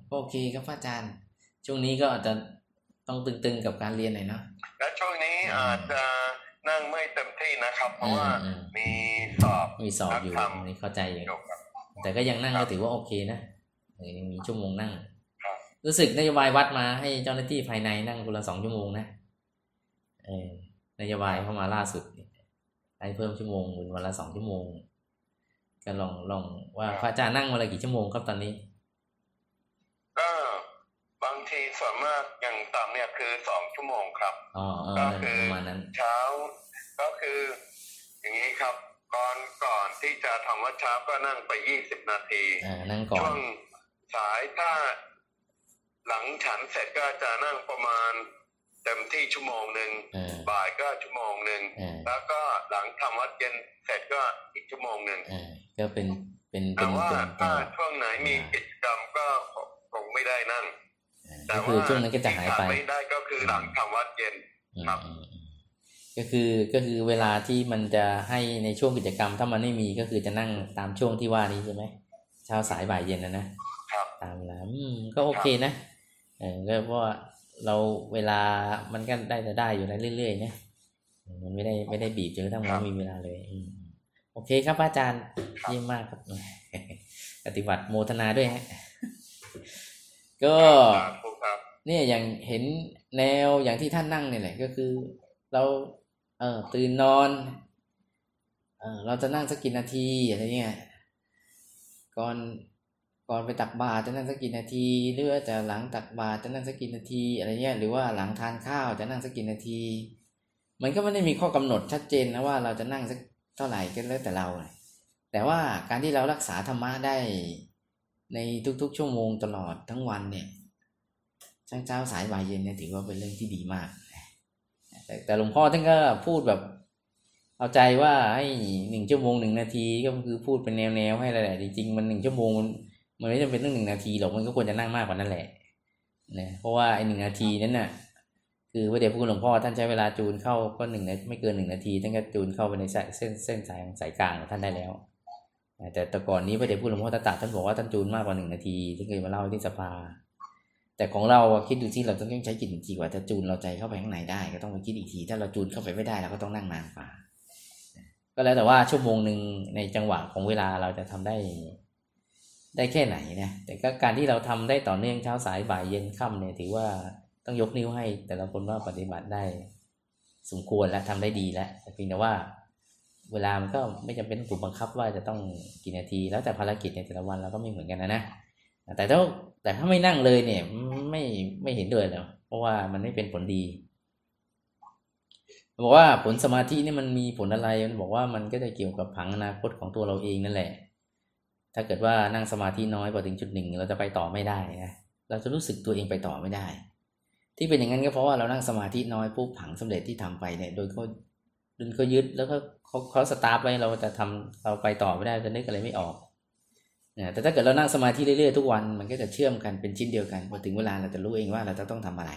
ก็โอเคครับพระอาจารย์ ช่วงนี้ก็อาจจะ ต้องตึงๆกับการเรียนหน่อยเนาะและช่วงนี้อืมอาจจะนั่งไม่เต็มที่นะครับ เพราะว่าอืมมีสอบมีสอบอยู่นักธรรมอันนี่เข้าใจอยู่อยู่ครับแต่ก็ยังนั่งครัก็บถือว่าโอเคนะเออยังมีชั่วโมงนั่งครับรู้สึกนโยบายวัดมาให้เจ้าหน้าที่ภายในนั่งคนละสองชั่วโมงนะเออนโยบายเข้ามาล่าสุดเนี่ยให้เพิ่มชั่วโมงเป็นวันละสองชั่วโมงก็ลองลองว่าพระอาจารย์นั่งวันละกี่ชั่วโมงครับตอนนี้ ก็บางทีส่วนมากอย่างต่ำเนี่ย คือสองชั่วโมงครับอ๋อเออก็นั่นคือประมาณนั้นเช้า ก็คือ อย่างนี้ครับ ก่อนก่อนที่จะทำวัดเช้าก็นั่งไปยี่สิบนาทีอ่านั่งก่อช่วนงสายถ้าหลังฉันเสร็จก็จะนั่งประมาณเต็มที่ชั่วโมงหนึ่งเออบ่ายก็ชั่วโมงหนึ่งเออแล้วก็หลังทำวัดเย็นเสร็จก็อีกชั่วโมงหนึ่งเออก็เป็นเป็นเป็แต่นว่าเป็นเป็นถ้าช่วงไหนมีกิจกรรมก็คงไม่ได้นั่งเออ แต่ก็คือว่าช่วงนั้นก็จะหายไปที่ขดไม่ได้ก็คือหลังทำวัดเย็นอืมครับอืมอืมก็คือก็คือเวลาที่มันจะให้ในช่วงกิจกรรม ถ้ามันไม่มีก็คือจะนั่งตามช่วงที่ว่านี้ใช่ไหมเช้าสายบ่ายเย็นนะนะครับตามเวลาอืมก็โอเคนะเออก็เพราะว่าเราเวลามันก็ได้แต่ได้อยู่นะเรื่อยๆนะมันไม่ได้ไม่ได้บีบจนกระทั่งครัเราบมีเวลาเลยอืมโอเคครับพระอาจารย์ครับเยี่ยมมากครับปฏิบัติโมทนาด้วยฮะ ก็ครับครับเนี่ยอย่างเห็นแนวอย่างที่ท่านนั่งเนี่ยแหละ ก็คือ เราเออตื่นนอนเออเราจะนั่งสักกี่นาทีอะไรเงี้ยก่อนก่อนไปตักบาตรจะนั่งสักกี่นาทีหรือว่าจะหลังตักบาตรจะนั่งสักกี่นาทีอะไรเงี้ยหรือว่าหลังทานข้าวจะนั่งสักกี่นาที มันก็ไม่ได้มีข้อกำหนดชัดเจนนะว่าเราจะนั่งสักเท่าไหร่ก็แล้วแต่เราเลยแต่ว่าการที่เรารักษาธรรมะได้ ในทุกๆ ชั่วโมงตลอดทั้งวันเนี่ยช่างเช้าสายบ่ายเย็นเนี่ยถือว่าเป็นเรื่องที่ดีมาก แต่แต่หลวงพ่อท่านก็พูดแบบ เอาใจว่าให้หนึ่งชั่วโมงหนึ่งนาทีก็คือพูดเป็นแนวๆให้แหละจริงๆมันหนึ่งชั่วโมงมันมันไม่จำเป็นต้องหนึ่งนาทีหรอกมันก็ควรจะนั่งมากกว่านั้นแหละนะเพราะว่าไอ้หนึ่งนาทีนั้นน่ะ คือพระเดชพระคุณหลวงพ่อท่านใช้เวลาจูนเข้าก็หนึ่งนาไม่เกินหนึ่งนาทีท่านก็จูนเข้าไปในเส้นเส้นสายสายกลางของท่านได้แล้ว แต่แต่ก่อนนี้พระเดชพระคุณหลวงพ่อตาตัดท่านบอกว่าท่านจูนมากกว่าหนึ่งนาทีที่เคยมาเล่าที่สภา แต่ของเราคิดดูที่เราต้องใช้กี่นาทีกว่าจะจูนเราใจเข้าไปข้างในได้ก็ต้องไปคิดอีกที ถ้าเราจูนเข้าไปไม่ได้เราก็ต้องนั่งนานกว่า ก็แล้วแต่ว่าชั่วโมงหนึ่งในจังหวะของเวลาเราจะทำได้ได้แค่ไหนนะแต่ก็การที่เราทำได้ต่อเนื่องเช้าสายบ่ายเย็นค่ำเนี่ยถือว่าต้องยกนิ้วให้ แต่ละคนว่าปฏิบัติได้สมควรและทำได้ดีแล้วเพียงแต่ว่า เวลามันก็ไม่จำเป็นถูกบังคับว่าจะต้องกี่นาที แล้วแต่ภารกิจในแต่ละวันเราก็ไม่เหมือนกันนะนะแต่ถ้าแต่ถ้าไม่นั่งเลยเนี่ยไม่ไม่เห็นด้วยแล้วเพราะว่ามันไม่เป็นผลดีบอกว่าผลสมาธินี่มันมีผลอะไรมันบอกว่ามันก็จะเกี่ยวกับผังอนาคตของตัวเราเองนั่นแหละ ถ้าเกิดว่านั่งสมาธิน้อยพอถึงจุดหนึ่งเราจะไปต่อไม่ได้นะเราจะรู้สึกตัวเองไปต่อไม่ได้ ที่เป็นอย่างนั้นก็เพราะว่าเรานั่งสมาธิน้อยปุ๊บผังสำเร็จที่ทำไปเนี่ยโดยเขา ดึงเขายึดแล้วก็เขาเขาสตาร์ทไว้เราจะทำเราไปต่อไม่ได้จะนึกอะไรไม่ออกนะแต่ถ้าเกิดเรานั่งสมาธิเรื่อยๆทุกวันมันก็จะเชื่อมกันเป็นชิ้นเดียวกันพอถึงเวลาเราจะรู้เองว่าเราจะต้องทำอะไร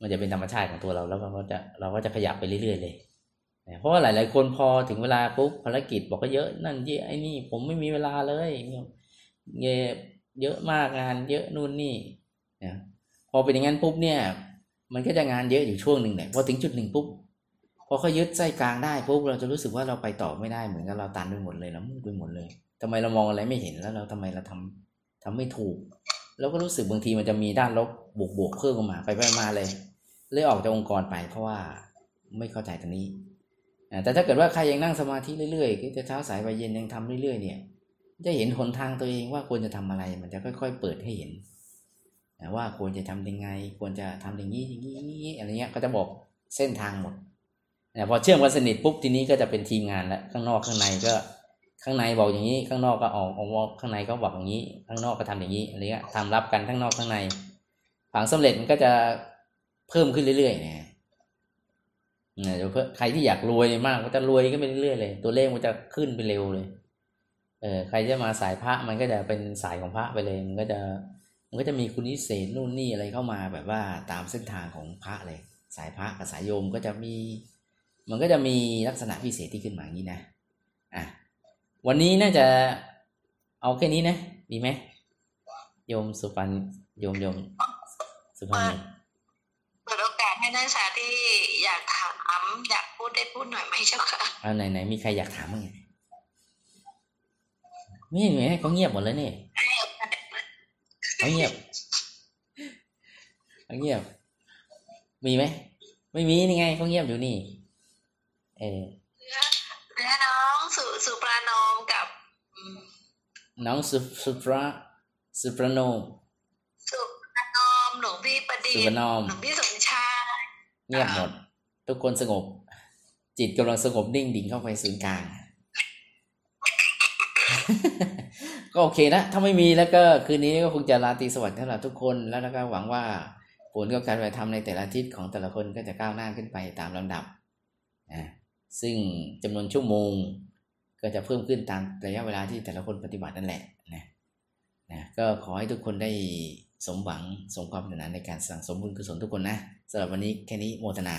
มันจะเป็นธรรมชาติของตัวเราแล้วเราก็จะเราก็จะขยับไปเรื่อยๆเลยเพราะว่าหลาย ๆ คนพอถึงเวลาปุ๊บภารกิจบอกก็เยอะนั่นเยอะไอ้นี่ผมไม่มีเวลาเลยเยอะเยอะมากงานเยอะนู่นนี่นะพอเป็นอย่างนั้นปุ๊บเนี่ย มันก็จะงานเยอะอยู่ช่วงหนึ่งเนี่ยพอถึงจุดหนึ่งปุ๊บ พอเขายึดไส้กลางได้ปุ๊บเราจะรู้สึกว่าเราไปต่อไม่ได้เหมือนกับเราตันไปหมดเลยเรามืดไปหมดเลยทำไมเรามองอะไรไม่เห็นแล้วเราทำไมเราทำทำไม่ถูกแล้วก็รู้สึกบางทีมันจะมีด้านลบบวกบวกเพิ่มมาไปไปมาเลย เลยออกจากองค์กรไปเพราะว่าไม่เข้าใจตรงนี้แต่ถ้าเกิดว่าใครยังนั่งสมาธิเรื่อยๆก็จะเช้าสายไปเย็นยังทำเรื่อยๆ เนี่ยจะเห็นหนทางตัวเองว่าควรจะทำอะไร มันจะค่อย ๆ เปิดให้เห็นว่าควรจะทำยังไง ควรจะทำอย่างนี้อย่างนี้อะไรเงี้ยก็จะบอกเส้นทางหมด พอเชื่อมกันสนิทปุ๊บทีนี้ก็จะเป็นทีมงานแล้วข้างนอกข้างในก็ ข้างในบอกอย่างนี้ ข้างนอกก็ออกออกข้างในก็บอกอย่างนี้ ข้างนอกก็ทำอย่างนี้อะไรเงี้ยทำรับกันทั้งนอกข้างในผังสำเร็จมันก็จะเพิ่มขึ้นเรื่อยๆนะเดี๋ยวใครที่อยากรวยมากก็จะรวยก็ไปเรื่อยๆเลย ตัวเลขมันจะขึ้นไปเร็วเลย เออใครจะมาสายพระมันก็จะเป็นสายของพระไปเลย มันก็จะมันก็จะมีคุณนิเศษนู่นนี่อะไรเข้ามาแบบว่าตามเส้นทางของพระเลย สายพระกับสายโยมก็จะมี มันก็จะมีลักษณะพิเศษที่ขึ้นมาอย่างนี้นะอะวันนี้น่าจะเอาแค่นี้นะ ดีไหมโยมสุพรรณโยมโยมสุพรรณเปิดโอกาสให้นักศึกษาที่อยากถามอยากพูดได้พูดหน่อยไหมเจ้าค่ะเอาไหนไหนมีใครอยากถามมั้งไม่เห็นไหมเขาเงียบหมดแล้วนี่เขาเงียบเขาเงียบ มีไหมไม่มีนี่ไงเขาเงียบอยู่นี่ เออและน้องสุสุปรานอมกับ น้องสุสุปราสุปรโนมสุปรานอมหลวงพี่ประดิษสุฐ์ปรนอมหลวงพี่สมชายเงียบหมด ทุกคนสงบ จิตกำลังสงบนิ่งดิ่งเข้าไปศูนย์กลาง ก็โอเคนะ ถ้าไม่มีแล้วก็คืนนี้ก็คงจะราตรีสวัสดิ์สำหรับทุกคนแล้วก็หวังว่าผลของการปฏิธรรมในแต่ละอาทิตย์ของแต่ละคนก็จะก้าวหน้าขึ้นไปตามลำดับนะ ซึ่งจำนวนชั่วโมงก็จะเพิ่มขึ้นตามระยะเวลาที่แต่ละคนปฏิบัตินั่นแหละนะนะก็ขอให้ทุกคนได้สมหวังสมความปรารถนาในการสั่งสมบุญกุศลทุกคนนะสำหรับวันนี้แค่นี้โมทนา